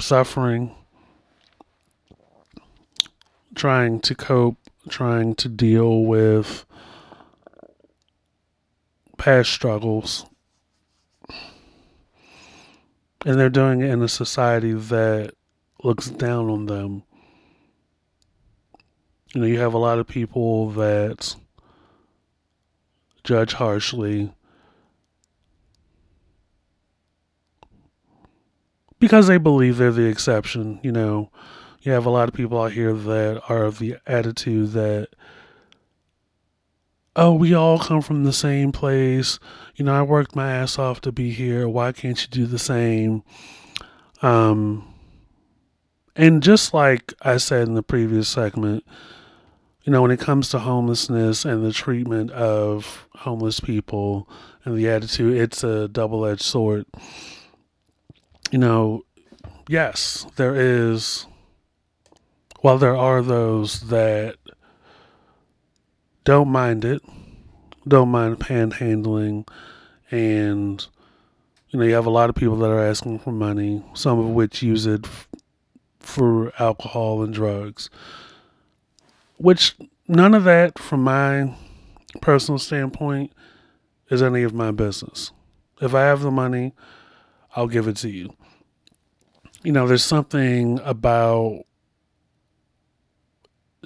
suffering, trying to cope, trying to deal with past struggles. And they're doing it in a society that looks down on them. You know, you have a lot of people that judge harshly because they believe they're the exception. You know, you have a lot of people out here that are of the attitude that, oh, we all come from the same place. You know, I worked my ass off to be here. Why can't you do the same? Um, and just like I said in the previous segment, you know, when it comes to homelessness and the treatment of homeless people and the attitude, it's a double edged sword you know, yes, there is, while there are those that don't mind it, don't mind panhandling, and, you know, you have a lot of people that are asking for money, some of which use it f- for alcohol and drugs, which none of that, from my personal standpoint, is any of my business. If I have the money, I'll give it to you. You know, there's something about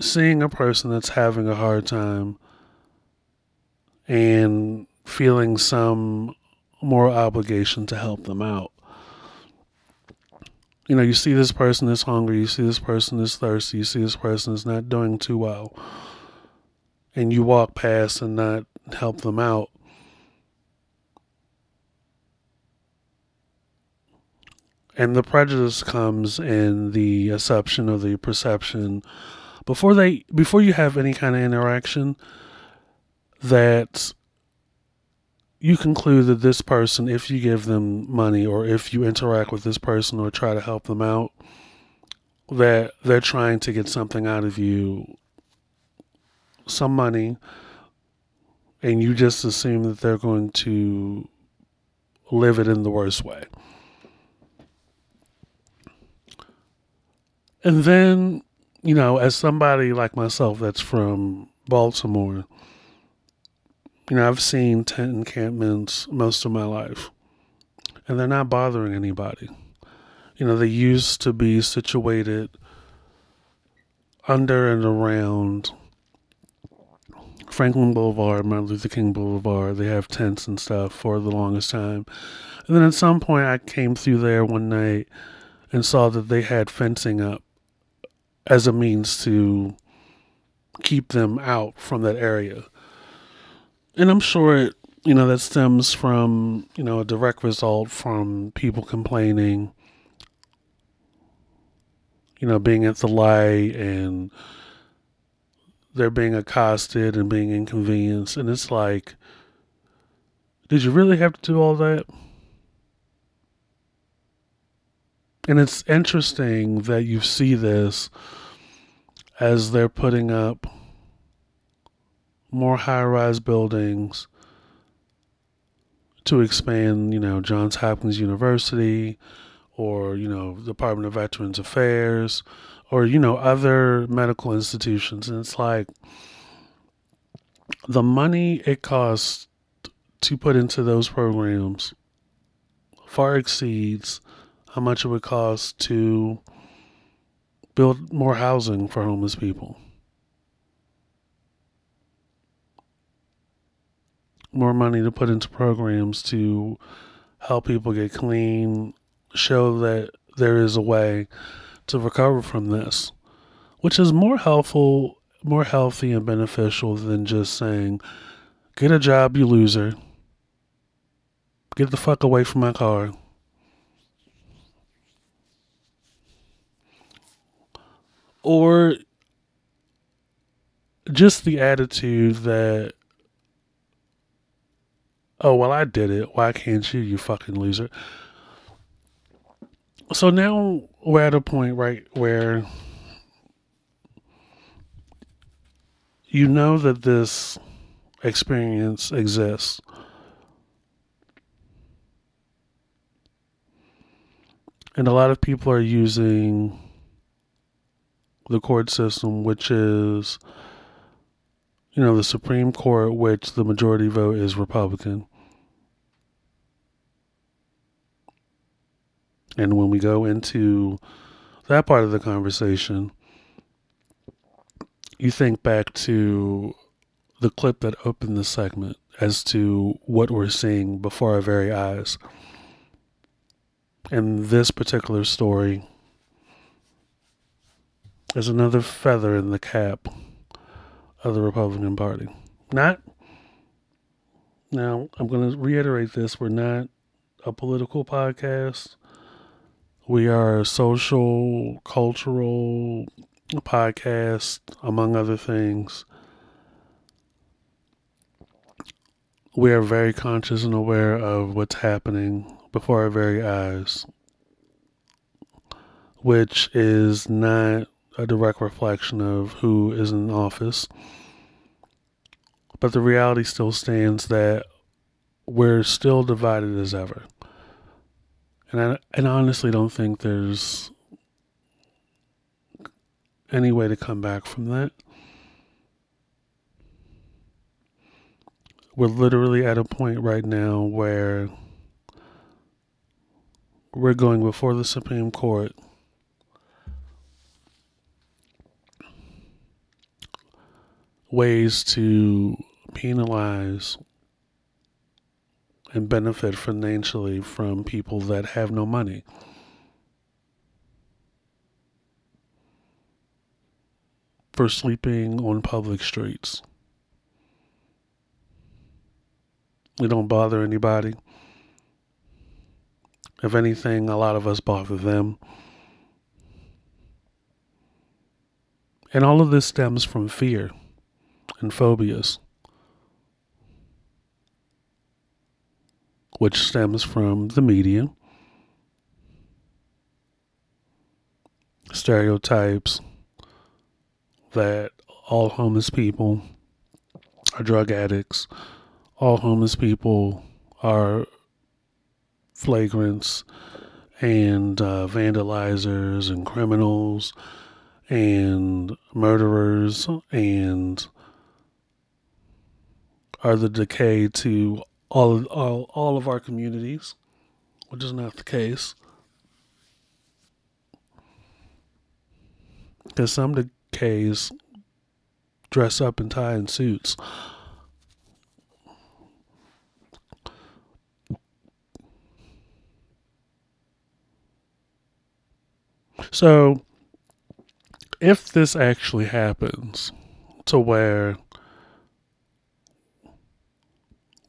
seeing a person that's having a hard time and feeling some moral obligation to help them out. You know, you see this person is hungry, you see this person is thirsty, you see this person is not doing too well, and you walk past and not help them out. and the prejudice comes in the assumption or the perception before they before you have any kind of interaction that you conclude that this person if you give them money or if you interact with this person or try to help them out that they're trying to get something out of you some money and you just assume that they're going to live it in the worst way. And then, you know, as somebody like myself that's from Baltimore, you know, I've seen tent encampments most of my life, and they're not bothering anybody. You know, they used to be situated under and around Franklin Boulevard, Martin Luther King Boulevard. They have tents and stuff for the longest time. And then at some point, I came through there one night and saw that they had fencing up as a means to keep them out from that area. And I'm sure it, you know, that stems from, you know, a direct result from people complaining, you know, being at the light and they're being accosted and being inconvenienced. And it's like, did you really have to do all that? And it's interesting that you see this as they're putting up more high rise buildings to expand, you know, Johns Hopkins University or, you know, Department of Veterans Affairs or, you know, other medical institutions. And it's like the money it costs to put into those programs far exceeds how much it would cost to build more housing for homeless people. More money to put into programs to help people get clean, show that there is a way to recover from this, which is more helpful, more healthy, and beneficial than just saying, get a job, you loser. Get the fuck away from my car. Or just the attitude that oh well i did it. Why can't you you fucking loser? So now we're at a point right where you know that this experience exists. And a lot of people are using the court system, which is, you know, the Supreme Court, which the majority vote is Republican. And when we go into that part of the conversation, you think back to the clip that opened the segment as to what we're seeing before our very eyes. And this particular story is another feather in the cap of the Republican Party. Not, now, I'm going to reiterate this we're not a political podcast. We are a social, cultural podcast, among other things. We are very conscious and aware of what's happening before our very eyes, which is not a direct reflection of who is in office. But the reality still stands that we're still divided as ever. And I, and I honestly don't think there's any way to come back from that. We're literally at a point right now where we're going before the Supreme Court ways to penalize and benefit financially from people that have no money. For sleeping on public streets. They don't bother anybody. If anything, a lot of us bother them. And all of this stems from fear and phobias, which stems from the media, stereotypes that all homeless people are drug addicts, all homeless people are flagrants and uh, vandalizers and criminals and murderers and are the decay to all, all all of our communities, which is not the case. Because some decays dress up in tie and suits. So, if this actually happens to where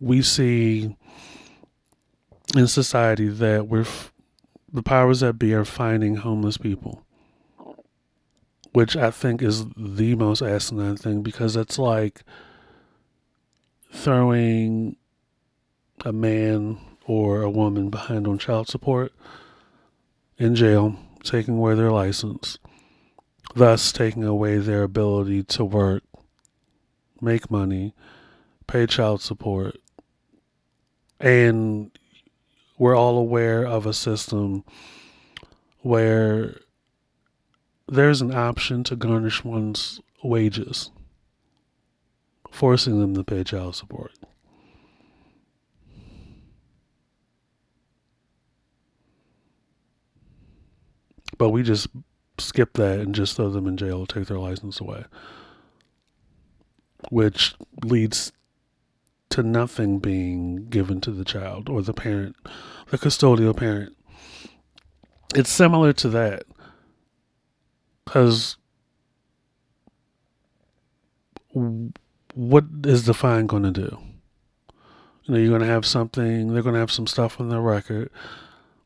we see in society that we're the powers that be are finding homeless people which i think is the most asinine thing because it's like throwing a man or a woman behind on child support in jail taking away their license thus taking away their ability to work, make money, pay child support. And we're all aware of a system where there's an option to garnish one's wages, forcing them to pay child support. But we just skip that and just throw them in jail, take their license away. Which leads to nothing being given to the child or the parent, the custodial parent. It's similar to that. Because what is the fine going to do? You know, you're going to have something, they're going to have some stuff on their record,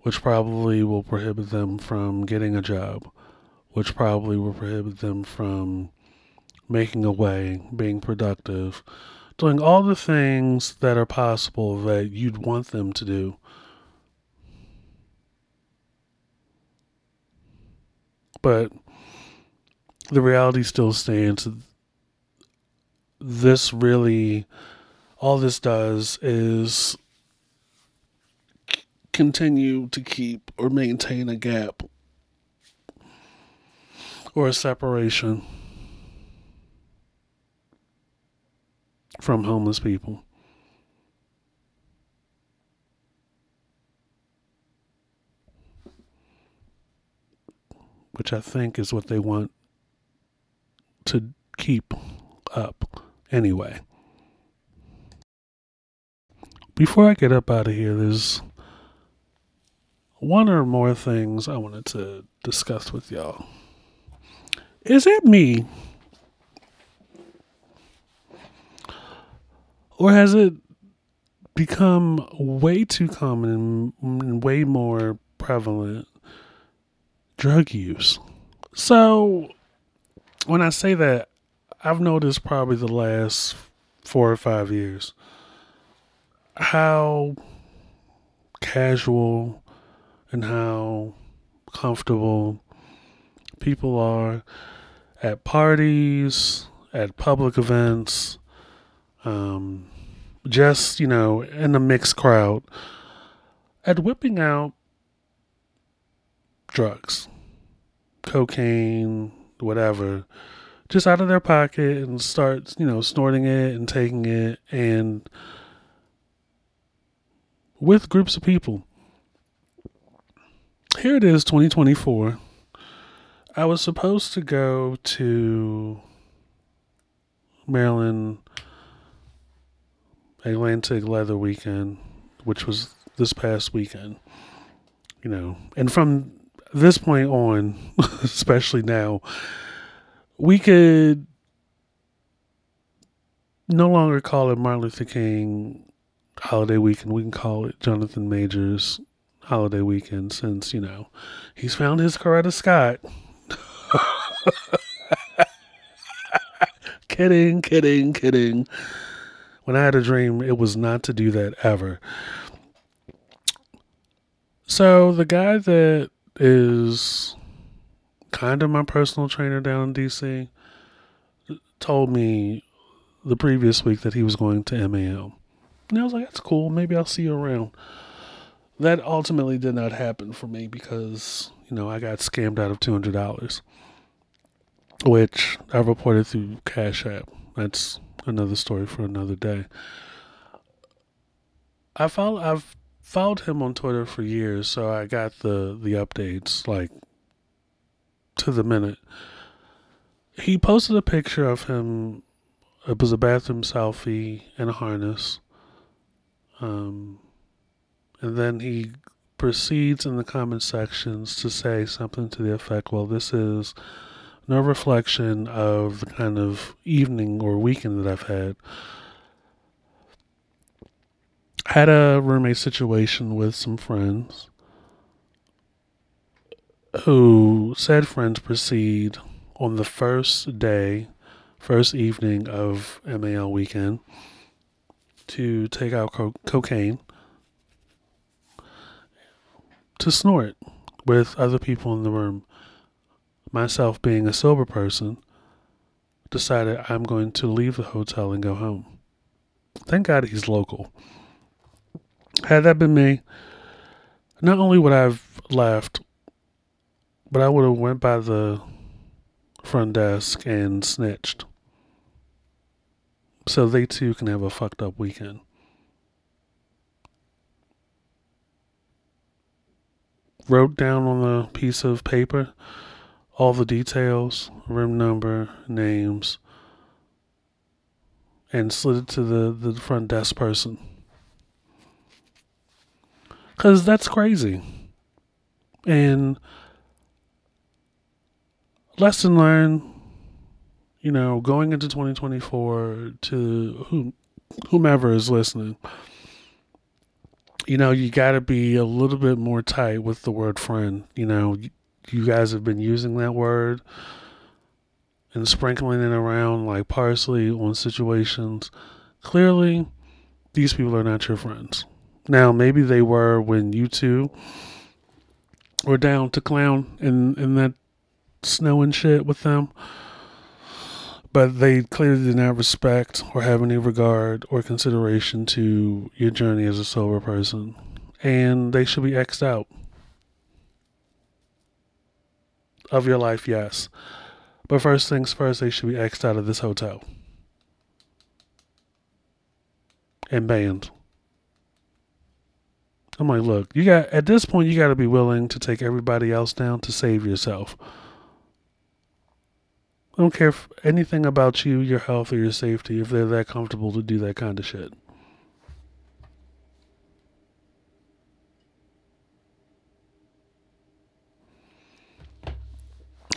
which probably will prohibit them from getting a job which probably will prohibit them from making a way, being productive, doing all the things that are possible that you'd want them to do. But the reality still stands. This really, all this does is continue to keep or maintain a gap or a separation from homeless people. Which I think is what they want to keep up anyway. Before I get up out of here, there's one or more things I wanted to discuss with y'all. Is it me? Or has it become way too common and way more prevalent drug use? So, when I say that, I've noticed probably the last four or five years how casual and how comfortable people are at parties, at public events, um, just, you know, in a mixed crowd, at whipping out drugs, cocaine, whatever, just out of their pocket and start, you know, snorting it and taking it and with groups of people. Here it is, 2024. I was supposed to go to Maryland Atlantic Leather Weekend, which was this past weekend. You know, and from this point on, especially now, we could no longer call it Martin Luther King holiday weekend. We can call it Jonathan Majors holiday weekend since, you know, he's found his Coretta Scott. kidding, kidding, kidding. When I had a dream, it was not to do that ever. So the guy that is kind of my personal trainer down in DC told me the previous week that he was going to MAM. And I was like, that's cool. Maybe I'll see you around. That ultimately did not happen for me because, you know, I got scammed out of $200, which I reported through Cash App. That's another story for another day. I followed, I've followed him on Twitter for years, so I got the, the updates like to the minute. He posted a picture of him. It was a bathroom selfie in a harness. Um, and then he proceeds in the comment sections to say something to the effect, well, this is no reflection of the kind of evening or weekend that I've had. Had a roommate situation with some friends who said friends proceed on the first day, first evening of MAL weekend to take out co- cocaine to snort with other people in the room. Myself, being a sober person, decided I'm going to leave the hotel and go home. Thank God he's local. Had that been me, not only would I have left, but I would have went by the front desk and snitched. So they too can have a fucked up weekend. Wrote down on a piece of paper all the details, room number, names, and slid it to the, the front desk person. Because that's crazy. And lesson learned, you know, going into 2024 to whom, whomever is listening, you know, you got to be a little bit more tight with the word friend. You know, you, guys have been using that word and sprinkling it around like parsley on situations. Clearly, these people are not your friends. Now, maybe they were when you two were down to clown in, in that snow and shit with them. But they clearly did not respect or have any regard or consideration to your journey as a sober person. And they should be X'd out of your life, yes. But first things first, they should be X'd out of this hotel and banned. I'm like, look, you got at this point you got to be willing to take everybody else down to save yourself. I don't care anything about you, your health, or your safety if they're that comfortable to do that kind of shit.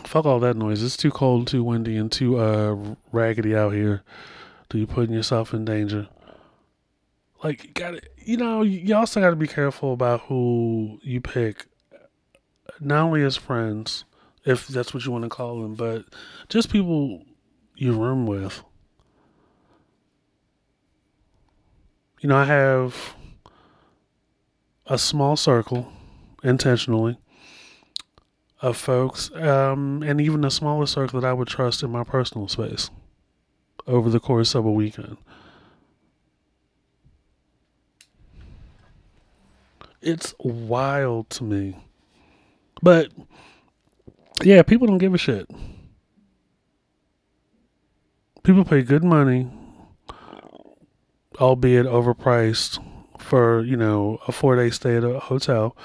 Fuck all that noise. It's too cold, too windy, and too uh raggedy out here. Do you putting yourself in danger? Like, you got to you know, you also got to be careful about who you pick, not only as friends, if that's what you want to call them, but just people you room with. You know, I have a small circle intentionally of folks, um, and even a smaller circle that I would trust in my personal space over the course of a weekend. It's wild to me. But yeah, people don't give a shit. People pay good money, albeit overpriced, for, you know, a four day stay at a hotel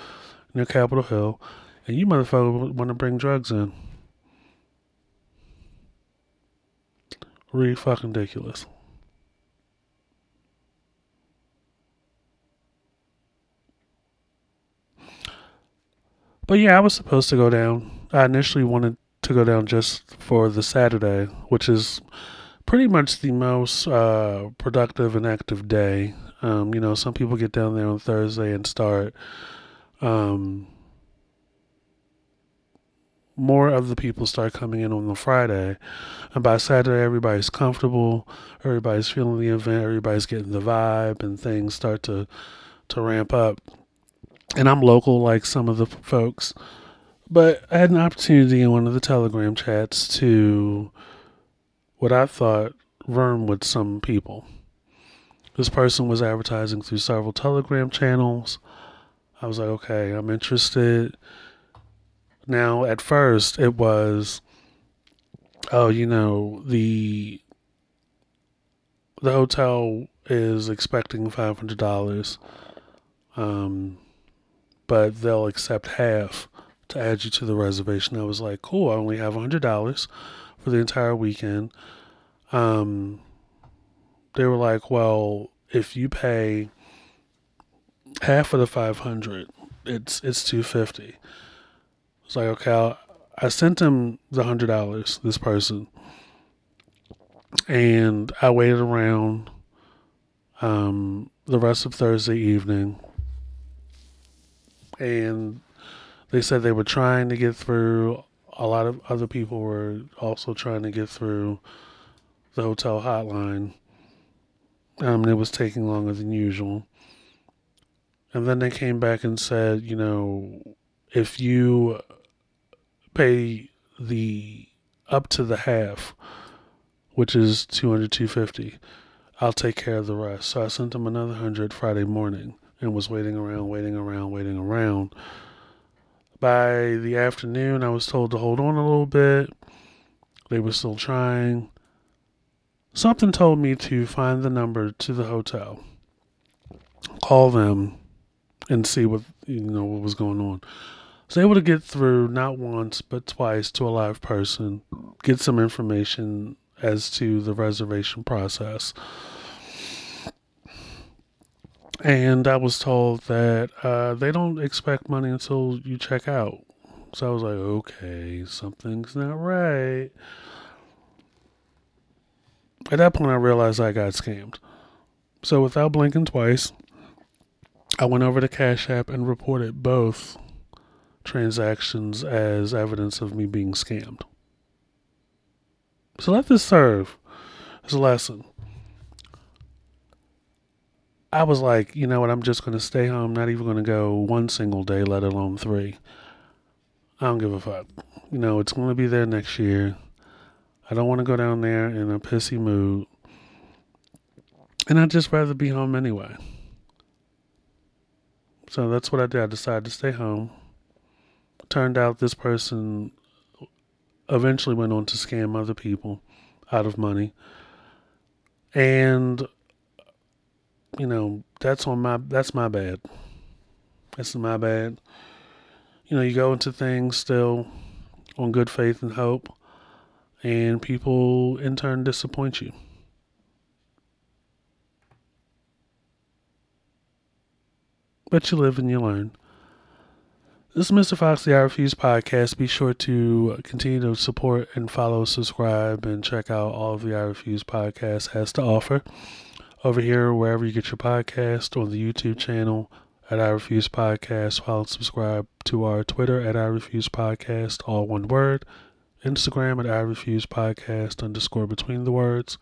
near Capitol Hill, and you motherfucker want to bring drugs in. Really fucking ridiculous. But yeah, I was supposed to go down. I initially wanted to go down just for the Saturday, which is pretty much the most uh, productive and active day. Um, you know, some people get down there on Thursday and start um, more of the people start coming in on the Friday. And by Saturday, everybody's comfortable, everybody's feeling the event, everybody's getting the vibe, and things start to, to ramp up. And I'm local like some of the folks, but I had an opportunity in one of the Telegram chats to what I thought run with some people. This person was advertising through several Telegram channels. I was like, okay, I'm interested now, at first, it was, oh, you know, the the hotel is expecting five hundred dollars, um, but they'll accept half to add you to the reservation. I was like, cool. I only have hundred dollars for the entire weekend. Um, they were like, well, if you pay half of the five hundred, it's it's two fifty. It's like, okay, I'll, I sent him the hundred dollars, this person, and I waited around um, the rest of Thursday evening, and they said they were trying to get through. A lot of other people were also trying to get through the hotel hotline. Um, it was taking longer than usual. And then they came back and said, you know, if you pay the up to the half, which is 200, 250, I'll take care of the rest. So I sent him another 100 Friday morning and was waiting around, waiting around, waiting around. By the afternoon, I was told to hold on a little bit. They were still trying. Something told me to find the number to the hotel, call them, and see what you know what was going on was able to get through not once but twice to a live person, get some information as to the reservation process. And I was told that uh, they don't expect money until you check out. So I was like, okay, something's not right. At that point, I realized I got scammed. So without blinking twice, I went over to Cash App and reported both transactions as evidence of me being scammed. So let this serve as a lesson. I was like, you know what, I'm just going to stay home, not even going to go one single day, let alone three. I don't give a fuck. You know, it's going to be there next year. I don't want to go down there in a pissy mood. And I'd just rather be home anyway. So that's what I did. I decided to stay home turned out this person eventually went on to scam other people out of money. And you know, that's on my that's my bad. That's my bad. You know, you go into things still on good faith and hope, and people in turn disappoint you. But you live and you learn. This is Mr. Fox, the I Refuse podcast. Be sure to continue to support and follow, subscribe, and check out all of the I Refuse podcast has to offer. Over here, wherever you get your podcast, on the YouTube channel at I Refuse Podcast. Follow and subscribe to our Twitter at I Refuse Podcast, all one word. Instagram at I Refuse Podcast, underscore between the words.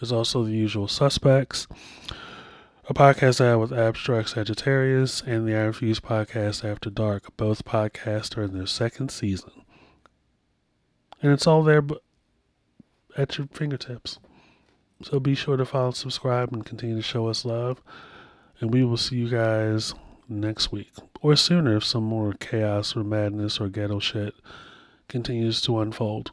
There's also the usual suspects a podcast I have with Abstract Sagittarius and the I Refuse podcast After Dark. Both podcasts are in their second season. And it's all there at your fingertips. So be sure to follow, subscribe, and continue to show us love. And we will see you guys next week or sooner if some more chaos or madness or ghetto shit continues to unfold.